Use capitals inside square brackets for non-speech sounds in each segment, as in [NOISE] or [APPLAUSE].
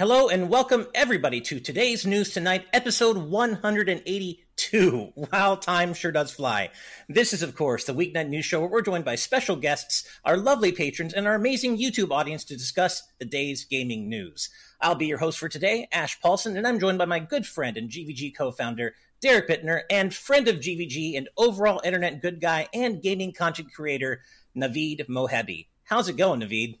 Hello and welcome everybody to today's News Tonight, episode 182. Wow, time sure does fly. This is, of course, the Weeknight News Show where we're joined by special guests, our lovely patrons, and our amazing YouTube audience to discuss the day's gaming news. I'll be your host for today, Ash Paulson, and I'm joined by my good friend and GVG co-founder, Derek Bittner, and friend of GVG and overall internet good guy and gaming content creator, Naveed Mohebi. How's it going, Naveed?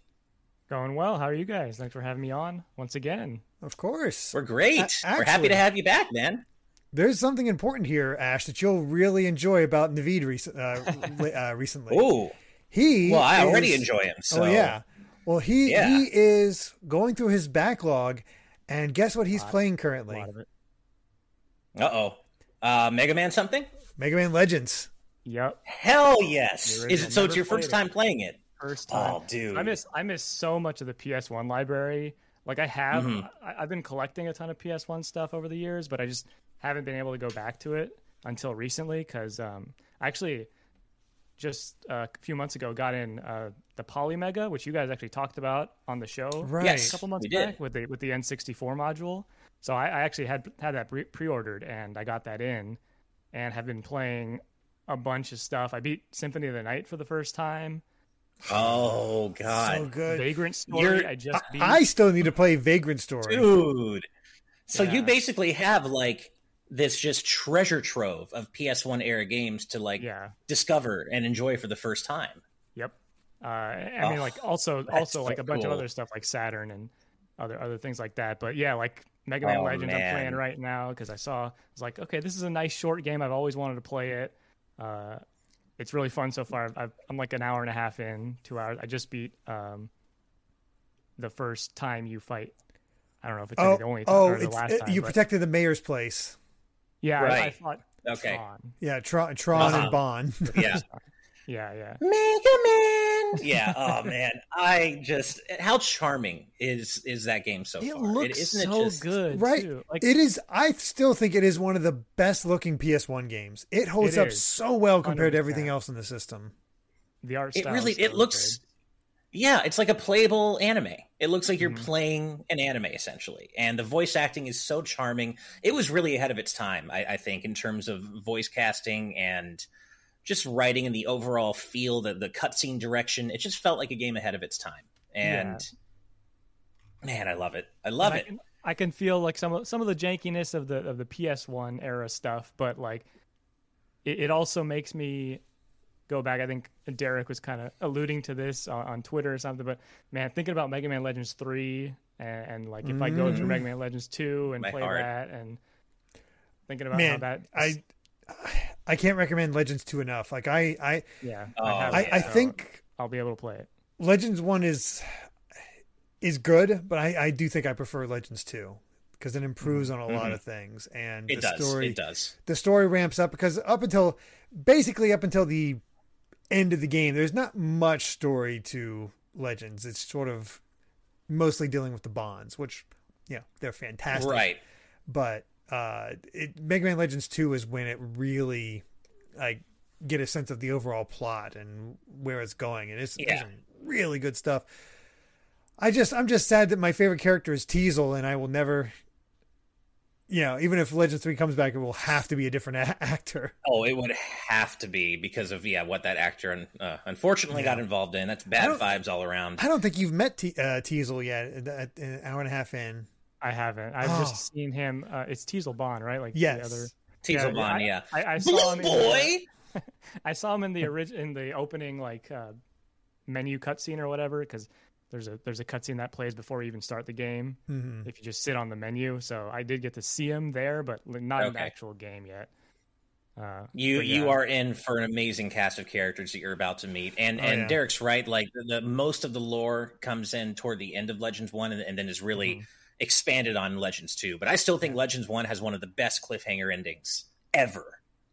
Going well. How are you guys? Thanks for having me on once again. Of course. We're great. A- actually, We're happy to have you back, man. There's something important here, Ash, that you'll really enjoy about Naveed rec- uh, [LAUGHS] uh, recently. Oh, he. Well, I is, already enjoy him. So. Oh yeah. Well, he Yeah. he is going through his backlog, and guess what he's playing currently? lot of it. Uh oh. Uh, Mega Man something? Mega Man Legends. Yep. Hell yes. The Is it so? It's your first played it. time playing it? First time. Oh, dude. I miss I miss so much of the PS1 library. Like I have, Mhm. I, I've been collecting a ton of PS1 stuff over the years, but I just haven't been able to go back to it until recently because um, I actually just uh, a few months ago got in uh, the Polymega, which you guys actually talked about on the show Right. Yes. a couple months we did. back with the with the N64 module. So I, I actually had had that pre-ordered and I got that in, and have been playing a bunch of stuff. I beat Symphony of the Night for the first time. Oh God, So good. Vagrant Story. You're- I just beat. I still need to play Vagrant Story. dude. So you basically have like this just treasure trove of PS1 era games to like yeah. discover and enjoy for the first time. Yep. Uh, I mean, Oh, like also also like so a bunch cool. of other stuff like Saturn and other other things like that. But yeah, like Mega Man Oh, Legends, I'm playing right now because I saw I was like, okay, this is a nice short game. I've always wanted to play it. Uh, it's really fun so far. I've, I'm like an hour and a half in, two hours. I just beat um, the first time you fight. I don't know if it's Oh, the only time oh, or the it's, last it- time. you but- protected the mayor's place. yeah, I, I Right. Okay. Tron. Yeah, Tron, Tron Uh-huh. and Bonne. Yeah. [LAUGHS] [LAUGHS] Yeah, yeah. Mega Man. Yeah. Oh man, I just how charming is is that game so It far? looks isn't so it just, good, Right. too. Like It is. I still think it is one of the best looking PS1 games. It holds It up is. so well compared to 100%. everything else in the system. the art It really it looks. good. Yeah, it's like a playable anime. It looks like you're Mhm. playing an anime essentially, and the voice acting is so charming. It was really ahead of its time, I, I think, in terms of voice casting and just writing and the overall feel, the the cutscene direction. It just felt like a game ahead of its time, and man, I love it. I love And it. I can, I can feel like some of some of the jankiness of the of the PS1 era stuff, but like it, it also makes me go back. I think Derek was kind of alluding to this on, on Twitter or something. But man, thinking about Mega Man Legends three and, and like if I go through Mhm. Mega Man Legends two and My play heart. that and thinking about how Man, that I [SIGHS] [SIGHS] I can't recommend Legends 2 enough. Like I I yeah Oh, I, I, I so think I'll be able to play it. Legends 1 is is good, but I I do think I prefer Legends 2 because it improves on a lot Mhm. of things and It the does. story It does. the story ramps up because up until basically up until the end of the game there's not much story to Legends. It's sort of mostly dealing with the Bonnes, which yeah, they're fantastic. Right. but uh it, Mega Man Legends 2 is when it really like get a sense of the overall plot and where it's going and it's, it's Yeah. some really good stuff. I just I'm just sad that my favorite character is Teasel and I will never you know, even if Legends 3 comes back it will have to be a different a- [LAUGHS] actor. Oh, it would have to be because of yeah what that actor uh, unfortunately got involved in. That's bad vibes all around. I don't think you've met Te- uh, Teasel yet at an hour and a half in. I haven't. I've Oh. just seen him. Uh, it's Teasel Bonne, right? Like Yes. the other. Teasel yeah, Bonne, I- yeah. I, I saw Blue him. In the, boy. [LAUGHS] I saw him in the orig- in the opening like uh, menu cutscene or whatever because there's a there's a cutscene that plays before you even start the game Mhm. if you just sit on the menu. So I did get to see him there, but not in the actual game yet. Uh, You but you are in for an amazing cast of characters that you're about to meet, and Oh, and yeah. Derek's right. Like the, the most of the lore comes in toward the end of Legends One, and, and then is really Mhm. Expanded on Legends Two. But I still think Legends One has one of the best cliffhanger endings ever.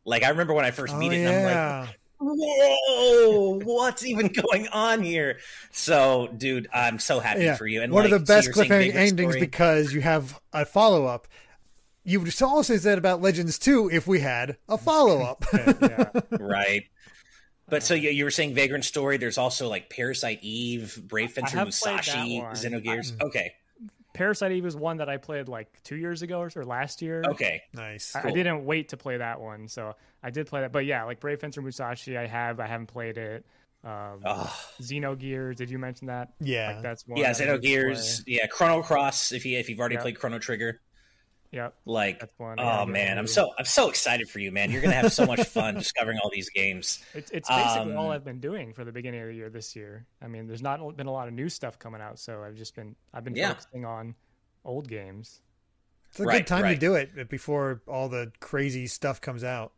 Like I remember when I first Oh, beat it, and I'm like, oh, whoa, what's even going on here? So, dude, I'm so happy Yeah. for you. And one like, of the best you're cliffhanger endings Story- because you have a follow up. You would also say that about Legends 2 if we had a follow up. yeah. [LAUGHS] right? But so you, you were saying Vagrant Story. There's also like Parasite Eve, Brave Fencer have played that Musashi, one. Xenogears. Mm. Okay, Parasite Eve was one that I played like two years ago or, or last year. Okay. Nice. I, I didn't wait to play that one, so I did play that. But yeah, like Brave Fencer Musashi, I have. I haven't played it. Um, Xenogears, did you mention that? Yeah. Like that's one. yeah, I need to Xenogears. Yeah, Chrono Cross. If you if you've already Yeah. played Chrono Trigger, play. Yep. like That's one I gotta oh get man, I'm so I'm so excited for you, man. You're gonna have so much fun [LAUGHS] discovering all these games. It's it's basically all Um, I've been doing for the beginning of the year this year. I mean, there's not been a lot of new stuff coming out, so I've just been I've been Yeah. focusing on old games. It's a Right, good time right. to do it before all the crazy stuff comes out.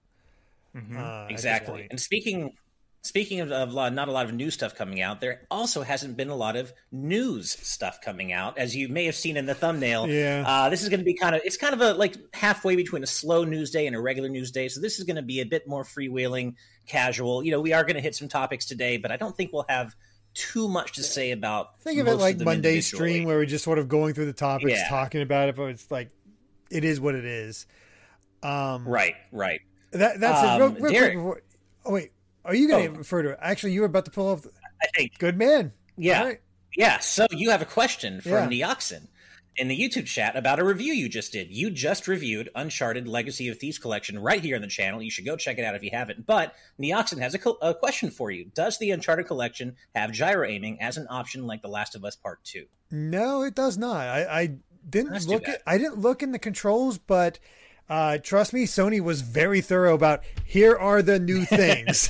Mhm. Uh, Exactly. And speaking speaking of, of lot- not a lot of new stuff coming out, there also hasn't been a lot of news stuff coming out, as you may have seen in the thumbnail. Yeah. Uh, this is going to be kind of it's kind of a like halfway between a slow news day and a regular news day. So this is going to be a bit more freewheeling, casual. You know, we are going to hit some topics today, but I don't think we'll have too much to say about. Think of it like them Monday stream where we're just sort of going through the topics, Yeah. talking about it, but it's like it is what it is. Um, Right, right. That that's it. Um, Real, real quick Derek. oh wait, are you going to Oh. refer to it? Actually, you were about to pull off. I think Good man. Yeah. Right. Yeah, so you have a question from Yeah. Neoxin in the YouTube chat about a review you just did. You just reviewed Uncharted Legacy of Thieves Collection right here on the channel. You should go check it out if you haven't. But Neoxin has a, co- a question for you. Does the Uncharted Collection have gyro aiming as an option like The Last of Us Part 2? No, it does not. I, I didn't look at. I didn't look in the controls, but uh, trust me, Sony was very thorough about here are the new [LAUGHS] things.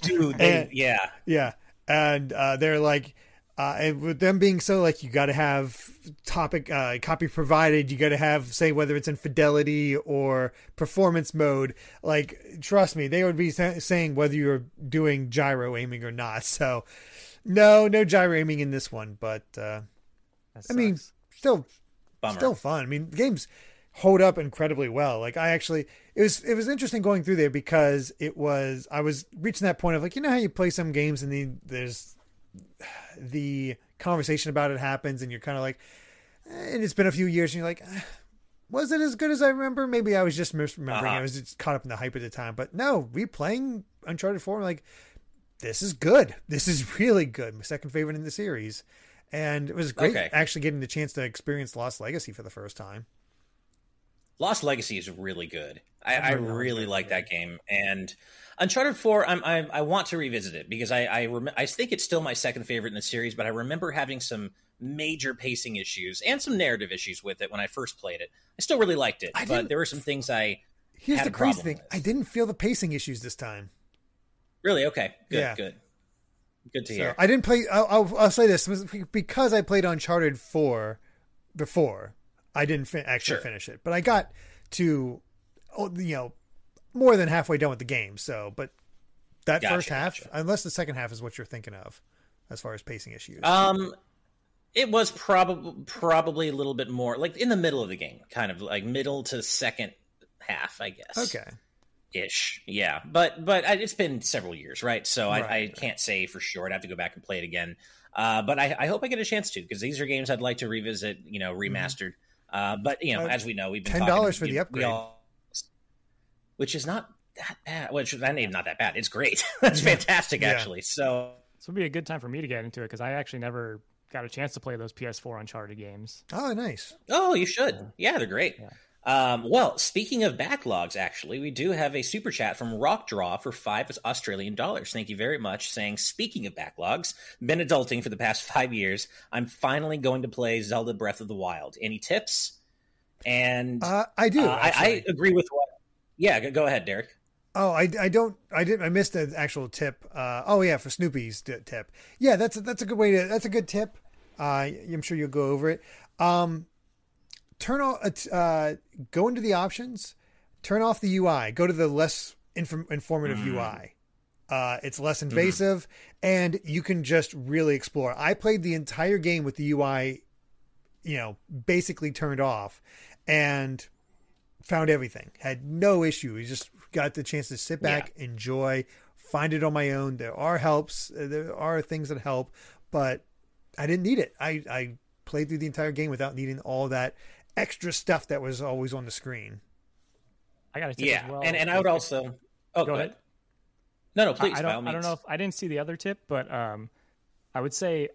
Dude, they, [LAUGHS] And- yeah. Yeah, and uh, they're like, uh, and with them being so like, you got to have topic uh, copy provided. You got to have say whether it's in fidelity or performance mode. Like, trust me, they would be sa- saying whether you're doing gyro aiming or not. So, no, no gyro aiming in this one, but uh, I mean, still, Bummer. still fun. I mean, games hold up incredibly well. Like I actually, it was it was interesting going through there because it was I was reaching that point of like you know how you play some games and the there's the conversation about it happens and you're kind of like, eh, and it's been a few years and you're like. eh, Was it as good as I remember? Maybe I was just misremembering. Uh-huh. I was just caught up in the hype at the time. But no, replaying Uncharted 4, I'm like, this is good. This is really good. My second favorite in the series. And it was great Okay. actually getting the chance to experience Lost Legacy for the first time. Lost Legacy is really good. I, I really like that game, and Uncharted Four. I'm, I I want to revisit it because I I, rem- I think it's still my second favorite in the series, but I remember having some major pacing issues and some narrative issues with it when I first played it. I still really liked it, I but there were some things I Here's Had the crazy thing. with. I didn't feel the pacing issues this time. really okay. Good, Yeah. good, good to So hear. I didn't play. I'll, I'll, I'll say this because I played Uncharted four before. I didn't fin- actually Sure. finish it, but I got to, oh, you know, more than halfway done with the game. So, but that Gotcha, first half, gotcha. unless the second half is what you're thinking of, as far as pacing issues. Um, it was probably probably a little bit more like in the middle of the game, kind of like middle to second half, I guess. okay, ish yeah but but I- it's been several years right so I, I Right. can't say for sure i'd have to go back and play it again uh, but I, I hope i get a chance to because these are games i'd like to revisit you know remastered uh, but you know. Uh, as we know we've been $10 talking, for the upgrade. all- which is not that bad which that name not that bad it's great [LAUGHS] that's fantastic Yeah. actually so This would be a good time for me to get into it because I actually never got a chance to play those PS4 Uncharted games. oh nice. Oh, you should. Yeah, they're great. Um, well, speaking of backlogs, actually, we do have a super chat from Rock Draw for five Australian dollars. Thank you very much. Saying, speaking of backlogs, been adulting for the past [LAUGHS] five years. I'm finally going to play Zelda Breath of the Wild. Any tips? And Uh, I do. uh, I, I agree with what. Yeah, go- ahead, Derek. Oh, I, I don't I didn't I missed the actual tip. Uh, oh yeah, for Snoopy's tip. Yeah, that's a, that's a good way to that's a good tip. Uh, I'm sure you'll go over it. Um, turn off uh, go into the options, turn off the UI, go to the less inform- informative Mm. UI. Uh, it's less invasive, and you can just really explore. I played the entire game with the UI, you know, basically turned off, and found everything. Had no issue. We just got the chance to sit back, enjoy, find it on my own. There are helps. uh, There are things that help, but I didn't need it. I, I played through the entire game without needing all that extra stuff that was always on the screen. I got a tip Yeah, as well. and and I would also. Oh, Go go, ahead. ahead. No, no, I- please. I, by all don't. I don't know if I didn't see the other tip, but um, I would say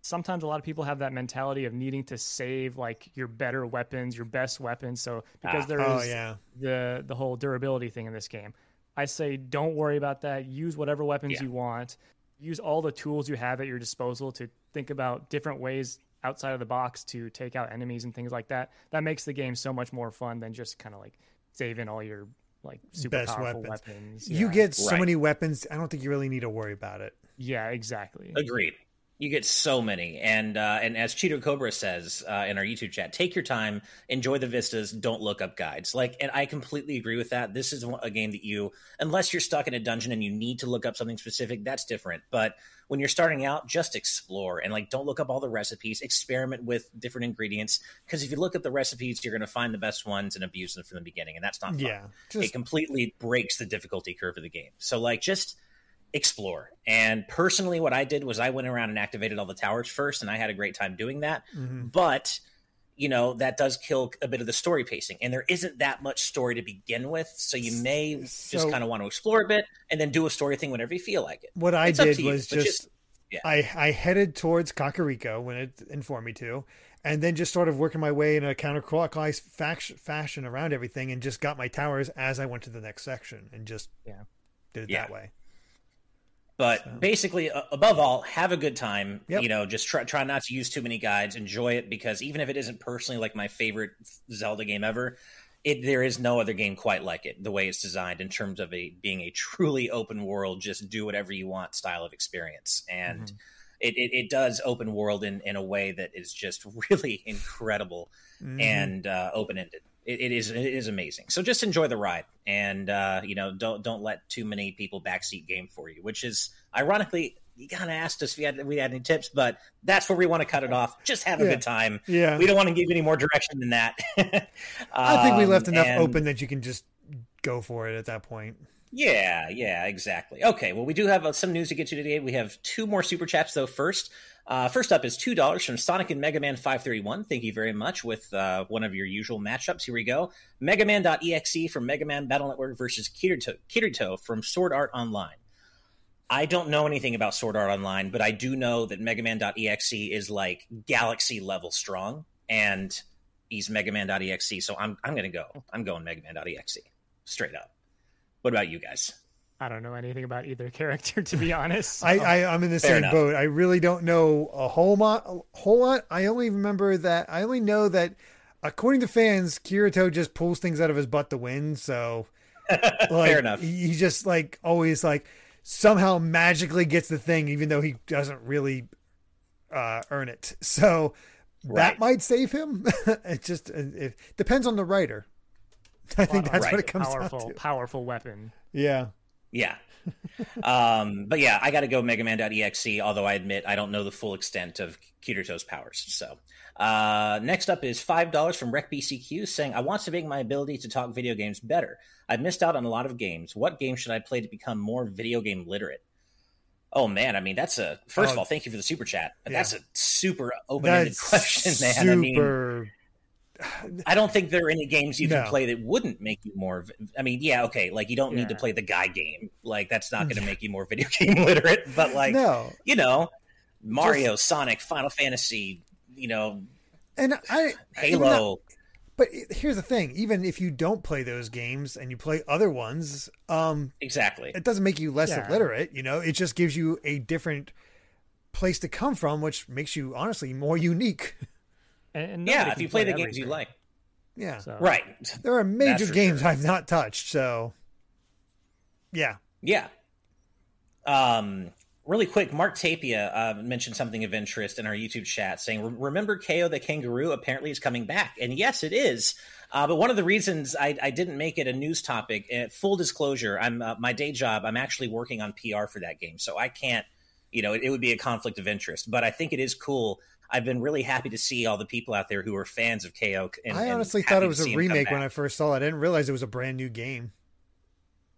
sometimes a lot of people have that mentality of needing to save like your better weapons, your best weapons. So because Ah. there is Oh yeah. the the whole durability thing in this game. I say don't worry about that. Use whatever weapons Yeah. you want. Use all the tools you have at your disposal to think about different ways outside of the box to take out enemies and things like that. That makes the game so much more fun than just kind of like saving all your like super Best powerful weapons. weapons. You Yeah. get so Right. many weapons. I don't think you really need to worry about it. yeah, exactly. Agreed. You get so many, and uh, and as Cheeto Cobra says uh, in our YouTube chat, take your time, enjoy the vistas, don't look up guides. Like, and I completely agree with that. This is a game that you, unless you're stuck in a dungeon and you need to look up something specific, that's different. But when you're starting out, just explore and like don't look up all the recipes. Experiment with different ingredients because if you look at the recipes, you're going to find the best ones and abuse them from the beginning, and that's not fun Yeah. it completely breaks the difficulty curve of the game. So like just explore. And personally what I did was I went around and activated all the towers first and I had a great time doing that. mhm. But you know, that does kill a bit of the story pacing. And there isn't that much story to begin with, so you may just kind of want to explore a bit and then do a story thing whenever you feel like it. what I It's did you, was but just, yeah. I I headed towards Kakariko when it informed me to, and then just sort of working my way in a counterclockwise faction, fashion around everything, and just got my towers as I went to the next section, and just Yeah. did it Yeah. that way. But So- basically, uh, above all, have a good time. Yep. You know, just try try not to use too many guides. Enjoy it because even if it isn't personally like my favorite Zelda game ever, it there is no other game quite like it. The way it's designed in terms of a being a truly open world, just do whatever you want style of experience, and Mm-hmm. it, it it does open world in in a way that is just [LAUGHS] really incredible Mhm. and uh, open ended. It, it is it is amazing. So just enjoy the ride, and uh, you know don't don't let too many people backseat game for you. Which is ironically, you kind of asked us if we had we had any tips, but that's where we want to cut it off. Just have a Yeah. good time. yeah, We don't want to give you any more direction than that. [LAUGHS] I think we Um, left enough and- open that you can just go for it at that point. Yeah, yeah, exactly. Okay, well, we do have uh, some news to get to today. We have two more super chats, though. First, uh, first up is two dollars from Sonic and Mega Man five thirty one. Thank you very much. With uh, one of your usual matchups, here we go. Mega Man.exe from Mega Man Battle Network versus Kirito, Kirito from Sword Art Online. I don't know anything about Sword Art Online, but I do know that Mega Man.exe is like galaxy level strong, and he's Mega Man.exe. So I'm I'm gonna go. I'm going Mega Man.exe straight up. What about you guys? I don't know anything about either [LAUGHS] character to be honest. I, so- I I'm in the Fair same enough. boat. I really don't know a whole lot. A whole lot. I only remember that. I only know that, according to fans, Kirito just pulls things out of his butt to win. So, [LAUGHS] like, Fair enough. He he just like always like somehow magically gets the thing, even though he doesn't really uh, earn it. So that might save him. [LAUGHS] it just it depends on the writer. [LAUGHS] I think that's Right. what it comes powerful, down to. powerful weapon. Yeah. Yeah. um, but yeah, I got to go Mega Man.exe, although I admit I don't know the full extent of Kirito's powers. So, uh, next up is $5 from RecBCQ saying, I want to make my ability to talk video games better. I've missed out on a lot of games. What game should I play to become more video game literate? Oh man, I mean that's a first of Oh. all, thank you for the super chat. Yeah. That's a super open-ended [LAUGHS] question, man. I mean, super. I don't think there are any games you can No. play that wouldn't make you more. I mean, yeah, okay, like you don't need to play the guy game. Like that's not going to make you more video [LAUGHS] game literate. But like, no. you know, Mario, Sonic, Final Fantasy, you know, And I even that- Halo. But here's the thing: even if you don't play those games and you play other ones, um, Exactly. it doesn't make you less Yeah. illiterate. You know, it just gives you a different place to come from, which makes you honestly more unique. [LAUGHS] And, and Yeah, if you play the games everything. you like, Yeah, So, right? there are major for games sure. I've not touched. So, yeah, Yeah. Um, really quick, Mark Tapia uh, mentioned something of interest in our YouTube chat, saying, "Remember KO the kangaroo? Apparently, is coming back." And yes, it is. Uh, but one of the reasons I, I didn't make it a news topic, uh, full disclosure, I'm uh, my day job. I'm actually working on PR for that game, so I can't. You know, it, it would be a conflict of interest. But I think it is cool. I've been really happy to see all the people out there who are fans of KO. And, I honestly thought it was a remake when. I first saw it. I didn't realize it was a brand new game.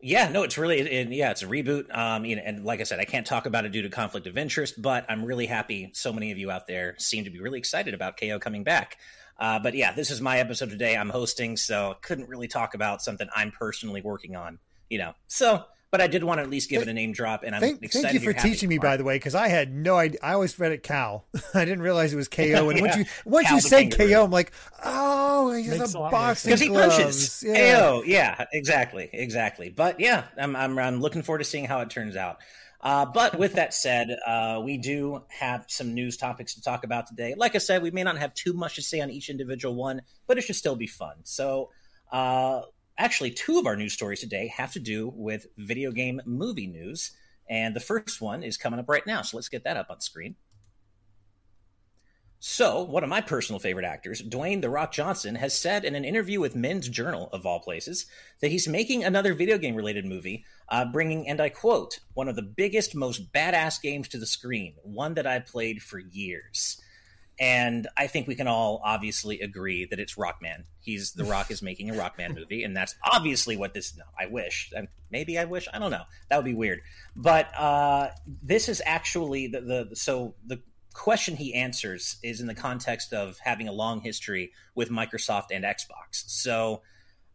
Yeah, no, it's really, it, yeah, it's a reboot. Um, you know, and like I said, I can't talk about it due to conflict of interest, but I'm really happy. So many of you out there seem to be really excited about KO coming back. Uh, but yeah, this is my episode today. I'm hosting, so couldn't really talk about something I'm personally working on. You know, so but I did want to at least give it a name drop, and I'm Thank, excited. thank you for teaching me, by the way, because I had no idea. I always read it Cal. [LAUGHS] I didn't realize it was KO. And [LAUGHS] once you once Cal you the said. KO, I'm like, oh, he's Makes a a lot more boxing because he punches. Yeah. KO. Yeah, exactly, exactly. But yeah, I'm, I'm I'm looking forward to seeing how it turns out. Uh, but with that said, uh, we do have some news topics to talk about today. Like I said, we may not have too much to say on each individual one, but it should still be fun. So, uh, actually, two of our news stories today have to do with video game movie news, and the first one is coming up right now. So let's get that up on screen. So, one of my personal favorite actors, Dwayne The Rock Johnson, has said in an interview with Men's Journal, of all places, that he's making another video game related movie, uh, bringing, and I quote, one of the biggest, most badass games to the screen, one that I've played for years. And I think we can all obviously agree that it's Rockman. He's The Rock is making a Rockman movie, and that's obviously what this. No, I wish, and maybe I wish. I don't know. That would be weird. But uh, this is actually the, the so the question he answers is in the context of having a long history with Microsoft and Xbox. So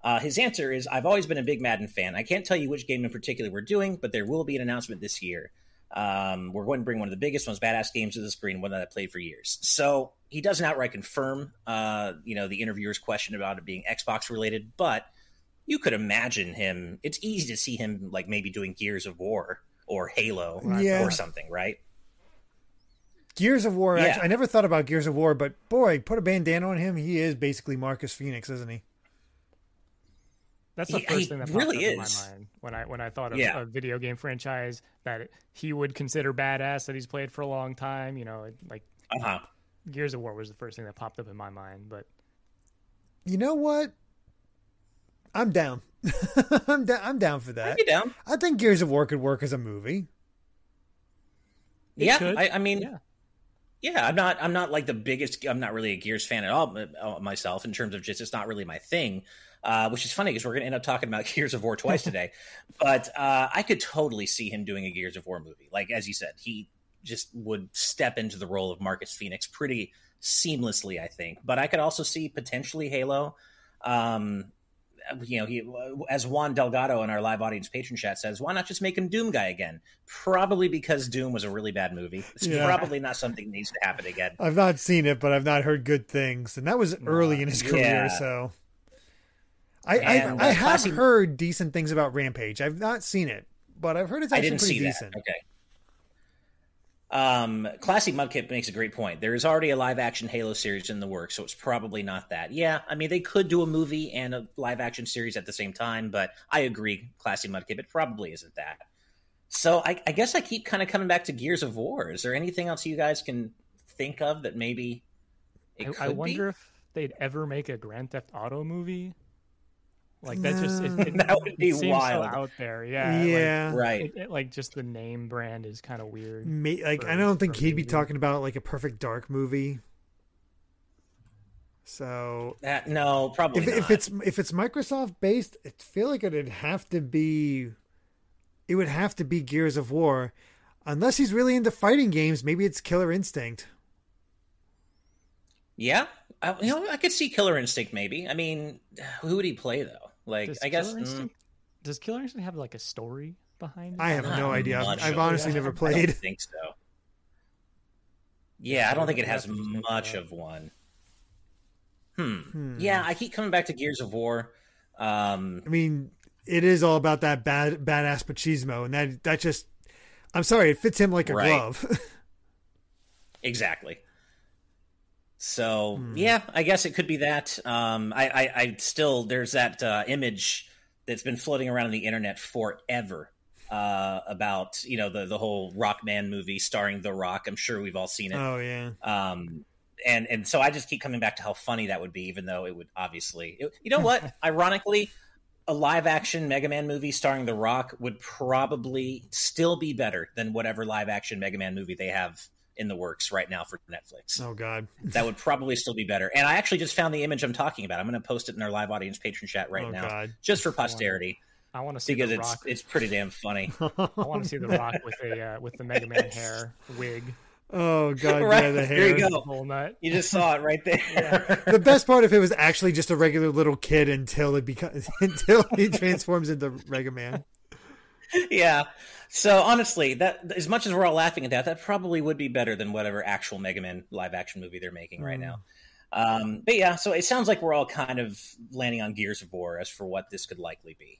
uh, his answer is I've always been a big Madden fan. I can't tell you which game in particular we're doing, but there will be an announcement this year. Um, we're going to bring one of the biggest, most badass games to the screen, one that I played for years. So he doesn't outright confirm, uh, you know, the interviewer's question about it being Xbox related, but you could imagine him. It's easy to see him like maybe doing Gears of War or Halo Yeah. or something, right? Gears of War. Yeah. Actually, I never thought about Gears of War, but boy, put a bandana on him. He is basically Marcus Phoenix, isn't he? That's the He- first thing that really popped up in my mind when I when I thought of Yeah. a video game franchise that he would consider badass that he's played for a long time. You know, like Uh huh. Gears of War was the first thing that popped up in my mind. But You know what? I'm down. [LAUGHS] I'm down. I'm down for that. I'd down. I think Gears of War could work as a movie. It yeah. I, I mean, yeah, yeah, I'm not. I'm not like the biggest. I'm not really a Gears fan at all uh, myself. In terms of just, it's not really my thing. Uh, which is funny because we're going to end up talking about [LAUGHS] Gears of War twice today. But uh, I could totally see him doing a Gears of War movie. Like as you said, he just would step into the role of Marcus Phoenix pretty seamlessly. I think. But I could also see potentially Halo. Um, you know, he as Juan Delgado in our live audience patron chat says, why not just make him Doom guy again? Probably because Doom was a really bad movie. It's Yeah. probably not something that needs to happen again. I've not seen it, but I've not heard good things, and that was early in his career. Yeah. So, I And, I, I uh, have Classy- heard decent things about Rampage. I've not seen it, but I've heard it's I actually didn't pretty see decent. that. Okay. Um, Classic Mudkip makes a great point. There is already a live action Halo series in the works, so it's probably not that. Yeah, I mean they could do a movie and a live action series at the same time, but I agree, Classic Mudkip, it probably isn't that. So I, I guess I keep kind of coming back to Gears of War. Is there anything else you guys can think of that maybe it could I, I wonder be? if they'd ever make a Grand Theft Auto movie. Like that just it, it, [LAUGHS] That would be it seems wild. so out there. Yeah, like, Yeah, Right. it, it- like just the name brand is kind of weird. May, like for- I don't think he'd be talking about like a perfect dark movie. So Uh, no, probably if, not. if it's if it's Microsoft based, I feel like it'd have to be, it would have to be Gears of War, unless he's really into fighting games. Maybe it's Killer Instinct. yeah, I, you know, I could see Killer Instinct maybe. I mean, who would he play though? Like, Does I guess. Killer mm, Instinct, does Killer Instinct have like a story behind it? I have Not no idea. I've, I've honestly it. never I don't played. think so. Yeah, I don't think it has have to just look much of one. Hmm. Hmm. Yeah, I keep coming back to Gears of War. Um, I mean, it is all about that bad badass machismo, and that that just. I'm sorry, it fits him like a Right. glove. [LAUGHS] exactly. So Hmm. yeah, I guess it could be that. Um, I, I, I still there's that uh, image that's been floating around on the internet forever uh, about you know the the whole Rockman movie starring The Rock. I'm sure we've all seen it. oh yeah. um and and so i just keep coming back to how funny that would be even though it would obviously it- you know what [LAUGHS] ironically a live action mega man movie starring the rock would probably still be better than whatever live action mega man movie they have in the works right now for netflix Oh god. [LAUGHS] that would probably still be better and i actually just found the image i'm talking about i'm going to post it in our live audience patron chat right oh now god. just for posterity I want to see because the it's Rock. it's pretty damn funny [LAUGHS] I want to see the Rock with a uh, with the Mega Man hair wig. oh god. [LAUGHS] Right, Yeah, the there hair. you go. Whole nut. you just saw it right there the best part if it was actually just a regular little kid until it becomes until he transforms into Mega Man. yeah. So honestly, that as much as we're all laughing at that, that probably would be better than whatever actual Mega Man live action movie they're making right now. Um, but yeah, so it sounds like we're all kind of landing on Gears of War as for what this could likely be.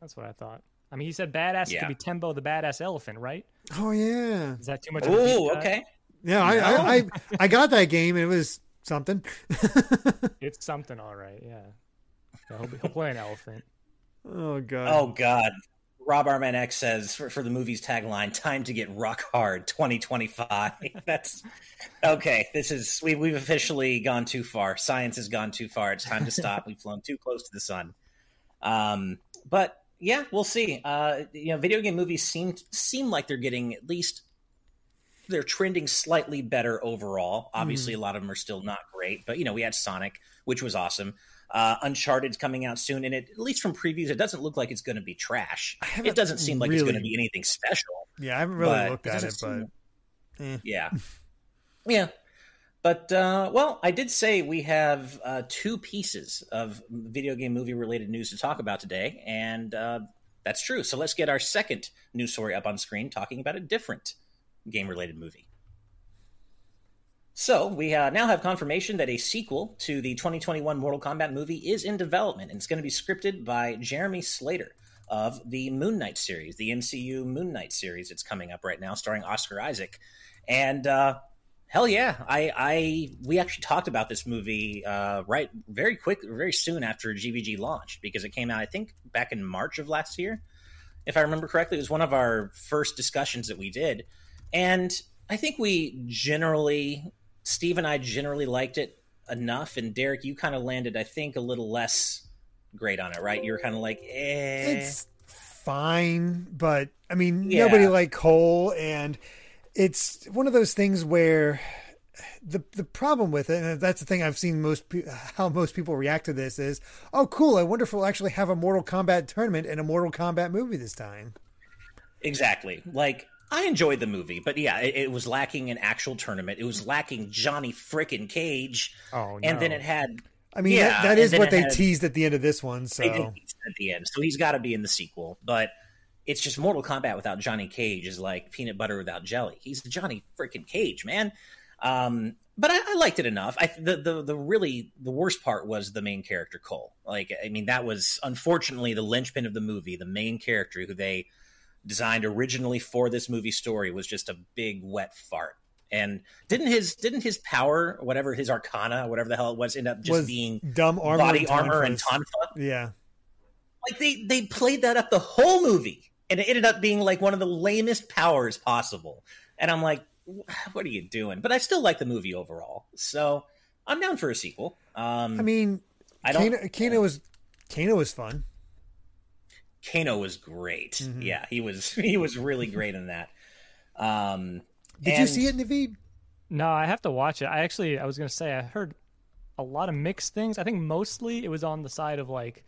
That's what I thought. I mean, he said badass Yeah. could be Tembo the badass elephant, right? Oh yeah, Is that too much? of Oh, okay. yeah. I, I, I I got that game. It was something. [LAUGHS] It's something, all right. Yeah. Yeah, he'll, he'll play an elephant. oh god. Oh God. Rob Arman X says for, for the movie's tagline, "Time to get rock hard, 2025." [LAUGHS] That's okay. This is we we've officially gone too far. Science has gone too far. It's time to stop. We've flown too close to the sun. Um, but yeah, we'll see. Uh, you know, video game movies seem seem like they're getting at least they're trending slightly better overall. Obviously, a lot of them are still not great, but you know, we had Sonic, which was awesome. Uh, Uncharted's coming out soon, and it, at least from previews, it doesn't look like it's going to be trash. It doesn't seem like it's going to be anything special. Yeah, I haven't really looked at it, but eh. [LAUGHS] yeah, [LAUGHS] yeah. But uh, well, I did say we have uh, two pieces of video game movie related news to talk about today, and uh, that's true. So let's get our second news story up on screen, talking about a different game related movie. So we uh, now have confirmation that a sequel to the 2021 Mortal Kombat movie is in development, and it's going to be scripted by Jeremy Slater of the Moon Knight series, the MCU Moon Knight series. It's coming up right now, starring Oscar Isaac, and uh, hell yeah, I, I we actually talked about this movie uh, right very quick, very soon after GVG launched because it came out, I think, back in March of last year, if I remember correctly. It was one of our first discussions that we did, and I think we generally, Steve and I generally liked it enough, and Derek, you kind of landed, I think, a little less great on it, right? You were kind of like, eh. it's fine. But I mean, Yeah. nobody like Cole, and it's one of those things where the the problem with it, and that's the thing I've seen most pe- how most people react to this is, oh, cool. I wonder if we'll actually have a Mortal Kombat tournament and a Mortal Kombat movie this time. Exactly. Like I enjoyed the movie, but yeah, it, it was lacking an actual tournament. It was lacking Johnny frickin' Cage, Oh, and then it had I mean, Yeah, that, that is what they had- teased at the end of this one. So at the end, so he's got to be in the sequel. But it's just Mortal Kombat without Johnny Cage is like peanut butter without jelly. He's Johnny frickin' Cage, man. Um, but I, I liked it enough. I the, the the really the worst part was the main character Cole. Like I mean, that was unfortunately the linchpin of the movie. The main character who they designed originally for this movie story was just a big wet fart. And didn't his didn't his power, whatever his arcana, whatever the hell it was, end up just was being dumb armor, body armor and tonfa? Yeah, Like they they played that up the whole movie, and it ended up being like one of the lamest powers possible. And I'm like, what are you doing? But I still like the movie overall, so I'm down for a sequel. Um, I mean, I don't. Kano, Kano was Kano was fun. Kano was great. Mhm. Yeah, he was [LAUGHS] he was really great in that. Um, Did you see it, Naveed? No, I have to watch it. I actually, I was gonna say, I heard a lot of mixed things. I think mostly it was on the side of like,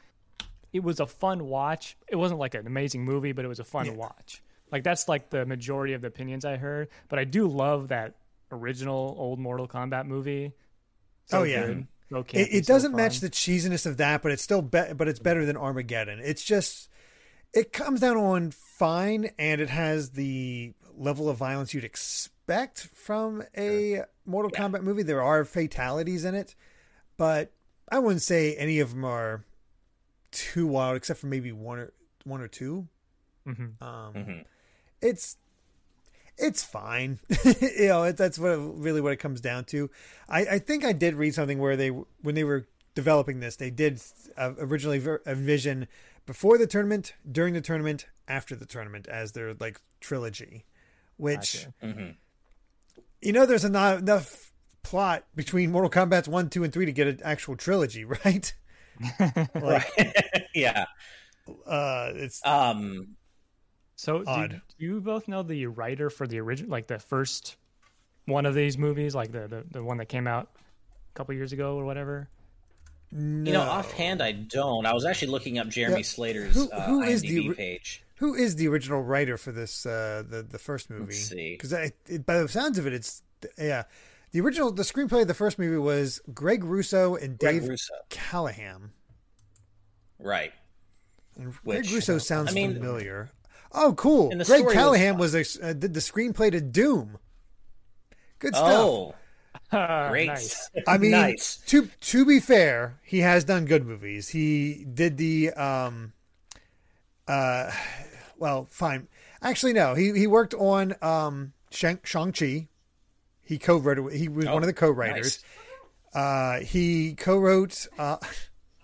it was a fun watch. It wasn't like an amazing movie, but it was a fun Yeah. watch. Like that's like the majority of the opinions I heard. But I do love that original old Mortal Kombat movie. So Oh, yeah. good, so It, it doesn't match the cheesiness of that, but it's still be- but it's better than Armageddon. It's just it comes down on fine, and it has the level of violence you'd expect from a Mortal Yeah. Kombat movie. There are fatalities in it, but I wouldn't say any of them are too wild, except for maybe one or one or two. Mhm. Um, Mhm. It's it's fine, [LAUGHS] you know. It, that's what really what it comes down to. I, I think I did read something where they when they were developing this, they did uh, originally ver- envision before the tournament, during the tournament, after the tournament as their like trilogy, which Gotcha. Mhm. you know there's not enough plot between Mortal Kombat's one, two, and three to get an actual trilogy, [LAUGHS] right? [LAUGHS] like, Right. [LAUGHS] yeah. uh, it's Mm-hmm. Um, So do, do you both know the writer for the original, like the first one of these movies, like the the, the one that came out a couple years ago or whatever? You know, offhand, I don't. I was actually looking up Jeremy Yeah. Slater's Who- uh, who IMDb is the- page. Who is the original writer for this? Uh, the the first movie. Let's see. Because by the sounds of it, it's yeah. The original, the screenplay of the first movie was Greg Russo and Greg Dave Russo. Callahan. Right. And Which- Greg Russo sounds I mean- familiar. Oh, cool! Greg story was Callahan was, a, uh, did the screenplay to Doom. Good stuff. Oh, [LAUGHS] great! nice. I mean, nice. to to be fair, he has done good movies. He did the um, uh, well, fine. Actually, no. He he worked on um Shang Shang Chi. He co-wrote. He was Oh, one of the co-writers. Uh, he co-wrote. Uh,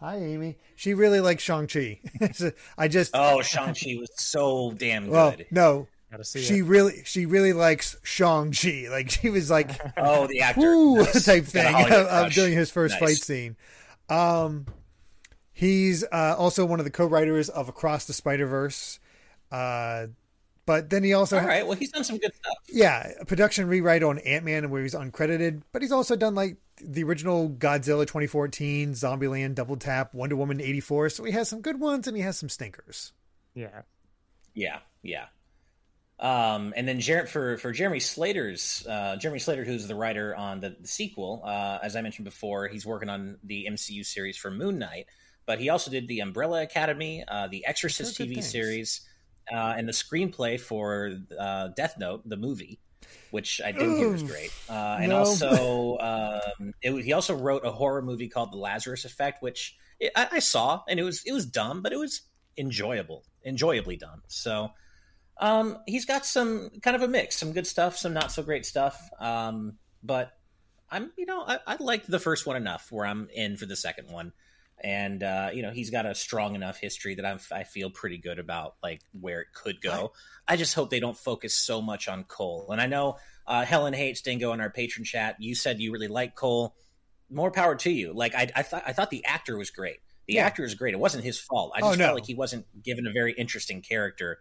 hi, Amy. She really likes Shang Chi. [LAUGHS] I just Oh, Shang Chi was so damn well, good. no. Gotta see She it. really, she really likes Shang Chi. [LAUGHS] Like she was like, Oh, the actor Nice. [LAUGHS] type thing [LAUGHS] of, of doing his first Nice. fight scene. Um, he's uh, also one of the co-writers of Across the Spider Verse. Uh, but then he also, All right. Well, he's done some good stuff. yeah, a production rewrite on Ant Man where he's uncredited. But he's also done like the original Godzilla 2014, Zombieland, Double Tap, Wonder Woman 84. So he has some good ones and he has some stinkers. Yeah. Yeah, yeah. Um, and then Jer- for for Jeremy Slater's uh, Jeremy Slater, who's the writer on the, the sequel, uh, as I mentioned before, he's working on the MCU series for Moon Knight, but he also did the Umbrella Academy, uh, the Exorcist good TV things. series, uh, and the screenplay for uh, Death Note, the movie, which I didn't hear was great. Uh, and no. also, um, it, he also wrote a horror movie called The Lazarus Effect, which it, I, I saw, and it was it was dumb, but it was enjoyable, enjoyably dumb. So. Um, he's got some kind of a mix, some good stuff, some not so great stuff. Um, but I'm, you know, I, I liked the first one enough where I'm in for the second one, and uh, you know, he's got a strong enough history that I'm, I feel pretty good about like where it could go. I just hope they don't focus so much on Cole. And I know uh, Helen hates Dingo in our patron chat. You said you really like Cole. More power to you. Like I, I thought, I thought the actor was great. The Yeah. actor is great. It wasn't his fault. I Oh, just no. felt like he wasn't given a very interesting character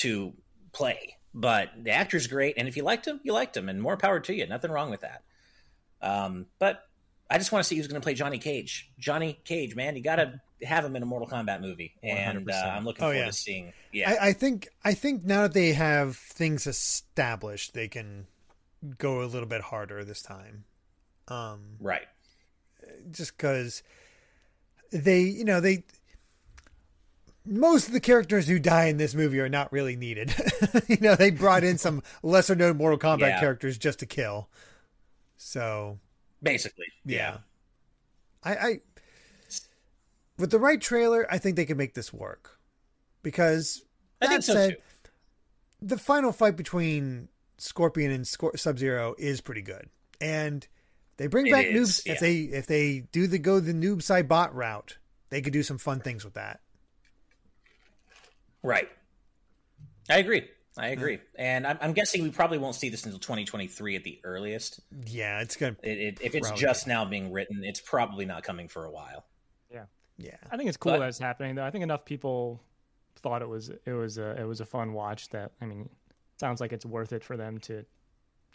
to play. But the actor's great, and if you liked him, you liked him, and more power to you. Nothing wrong with that. Um, but I just want to see who's going to play Johnny Cage. Johnny Cage, man, you got to have him in a Mortal Kombat movie, and uh, I'm looking Oh, forward yeah. to seeing. Yeah, I, I think I think now that they have things established, they can go a little bit harder this time. Um, right. just because they, you know, they most of the characters who die in this movie are not really needed. [LAUGHS] you know, they brought in some [LAUGHS] lesser known Mortal Kombat Yeah. characters just to kill. So Basically, yeah, I, I with the right trailer, I think they can make this work because I that think so said, too. the final fight between Scorpion and Scor- Sub Zero is pretty good, and they bring It back is, noobs. yeah. If they if they do the go the Noob Saibot route, they could do some fun things with that. Right. I agree. I agree, and I'm, I'm guessing we probably won't see this until 2023 at the earliest. Yeah, it's gonna. It, it, if it's Probably. just now being written, it's probably not coming for a while. Yeah, yeah. I think it's cool But- that it's happening though. I think enough people thought it was it was a it was a fun watch that I mean sounds like it's worth it for them to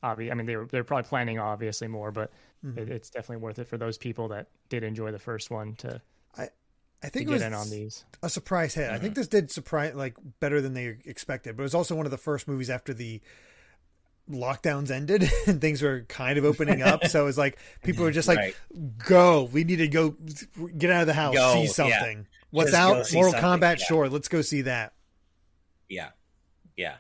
obvi- I mean they were they're probably planning obviously more, but Mhm. it, it's definitely worth it for those people that did enjoy the first one to, I think it was on these. a surprise hit. I Mm-hmm. think this did surprise like better than they expected, but it was also one of the first movies after the lockdowns ended [LAUGHS] and things were kind of opening up. so it was like people were [LAUGHS] just like, Right. "Go, we need to go, get out of the house, Go, see yeah. something. What's Just out? Mortal Kombat, yeah. sure, let's go see that." Yeah, yeah.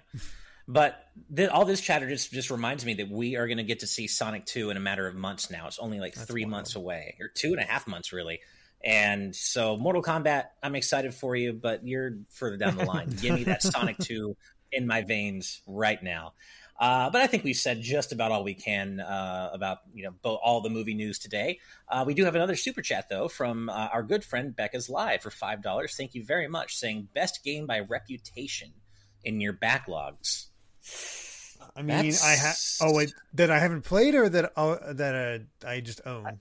But th- all this chatter just just reminds me that we are going to get to see Sonic Two in a matter of months now. It's only like That's three wild. months away, or two and a half months, really. And so, Mortal Kombat, I'm excited for you, but you're further down the line. Give me that Sonic Two in my veins right now. Uh, but I think we've said just about all we can uh, about you know bo- all the movie news today. Uh, we do have another super chat though from uh, our good friend Becca's Live for five dollars. Thank you very much. Saying best game by reputation in your backlogs. I mean, I have. Oh wait, that I haven't played or that uh, that uh, I just own.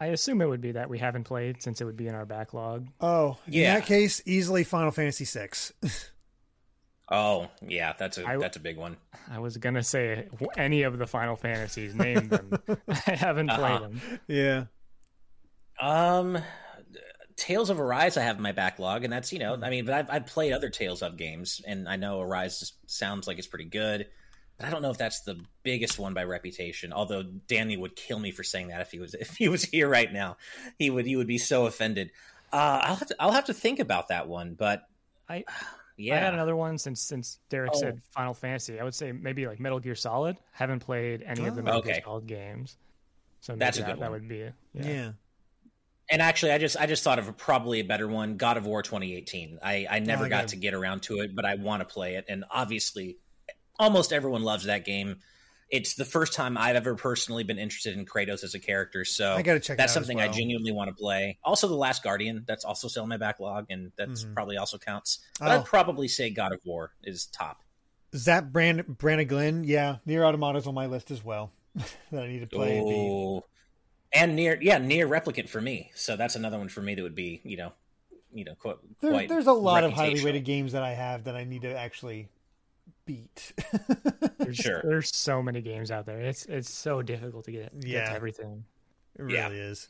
I assume it would be that we haven't played since it would be in our backlog. Oh, in Yeah. that case, easily Final Fantasy VI. Oh yeah, that's a I- that's a big one. I was gonna say any of the Final Fantasies, name them. [LAUGHS] I haven't played Uh-huh. them. yeah, Um, Tales of Arise, I have in my backlog, and that's you know, I mean, but I've, I've played other Tales of games, and I know Arise sounds like it's pretty good, but I don't know if that's the biggest one by reputation. Although Danny would kill me for saying that if he was [LAUGHS] if he was here right now, he would he would be so offended. Uh, I'll have to I'll have to think about that one, but [SIGHS] I [SIGHS] yeah. I got another one since since Derek Oh. said Final Fantasy. I would say maybe like Metal Gear Solid. Haven't played any of the Oh. Metal Gear Okay. Solid games, so maybe That's a that, good that would be a, Yeah. yeah. And actually, I just I just thought of a, probably a better one, God of War 2018. I I never I got got- to get around to it, but I want to play it, and obviously, almost everyone loves that game. It's the first time I've ever personally been interested in Kratos as a character, so I gotta check. that's it out as something I genuinely want to play. Also, The Last Guardian, that's also still in my backlog, and that's Mhm. probably also counts. But Oh. I'd probably say God of War is top. Zap Brand Brandon Glenn, yeah, Nier Automata's on my list as well. [LAUGHS] that I need to play. and. Oh, and near yeah, Nier Replicant for me. So that's another one for me that would be you know, you know, quite. There, quite there's a lot of highly rated games that I have that I need to actually beat. There's, [LAUGHS] Sure. there's so many games out there. It's it's so difficult to get, get Yeah. to everything. It really Yeah. is.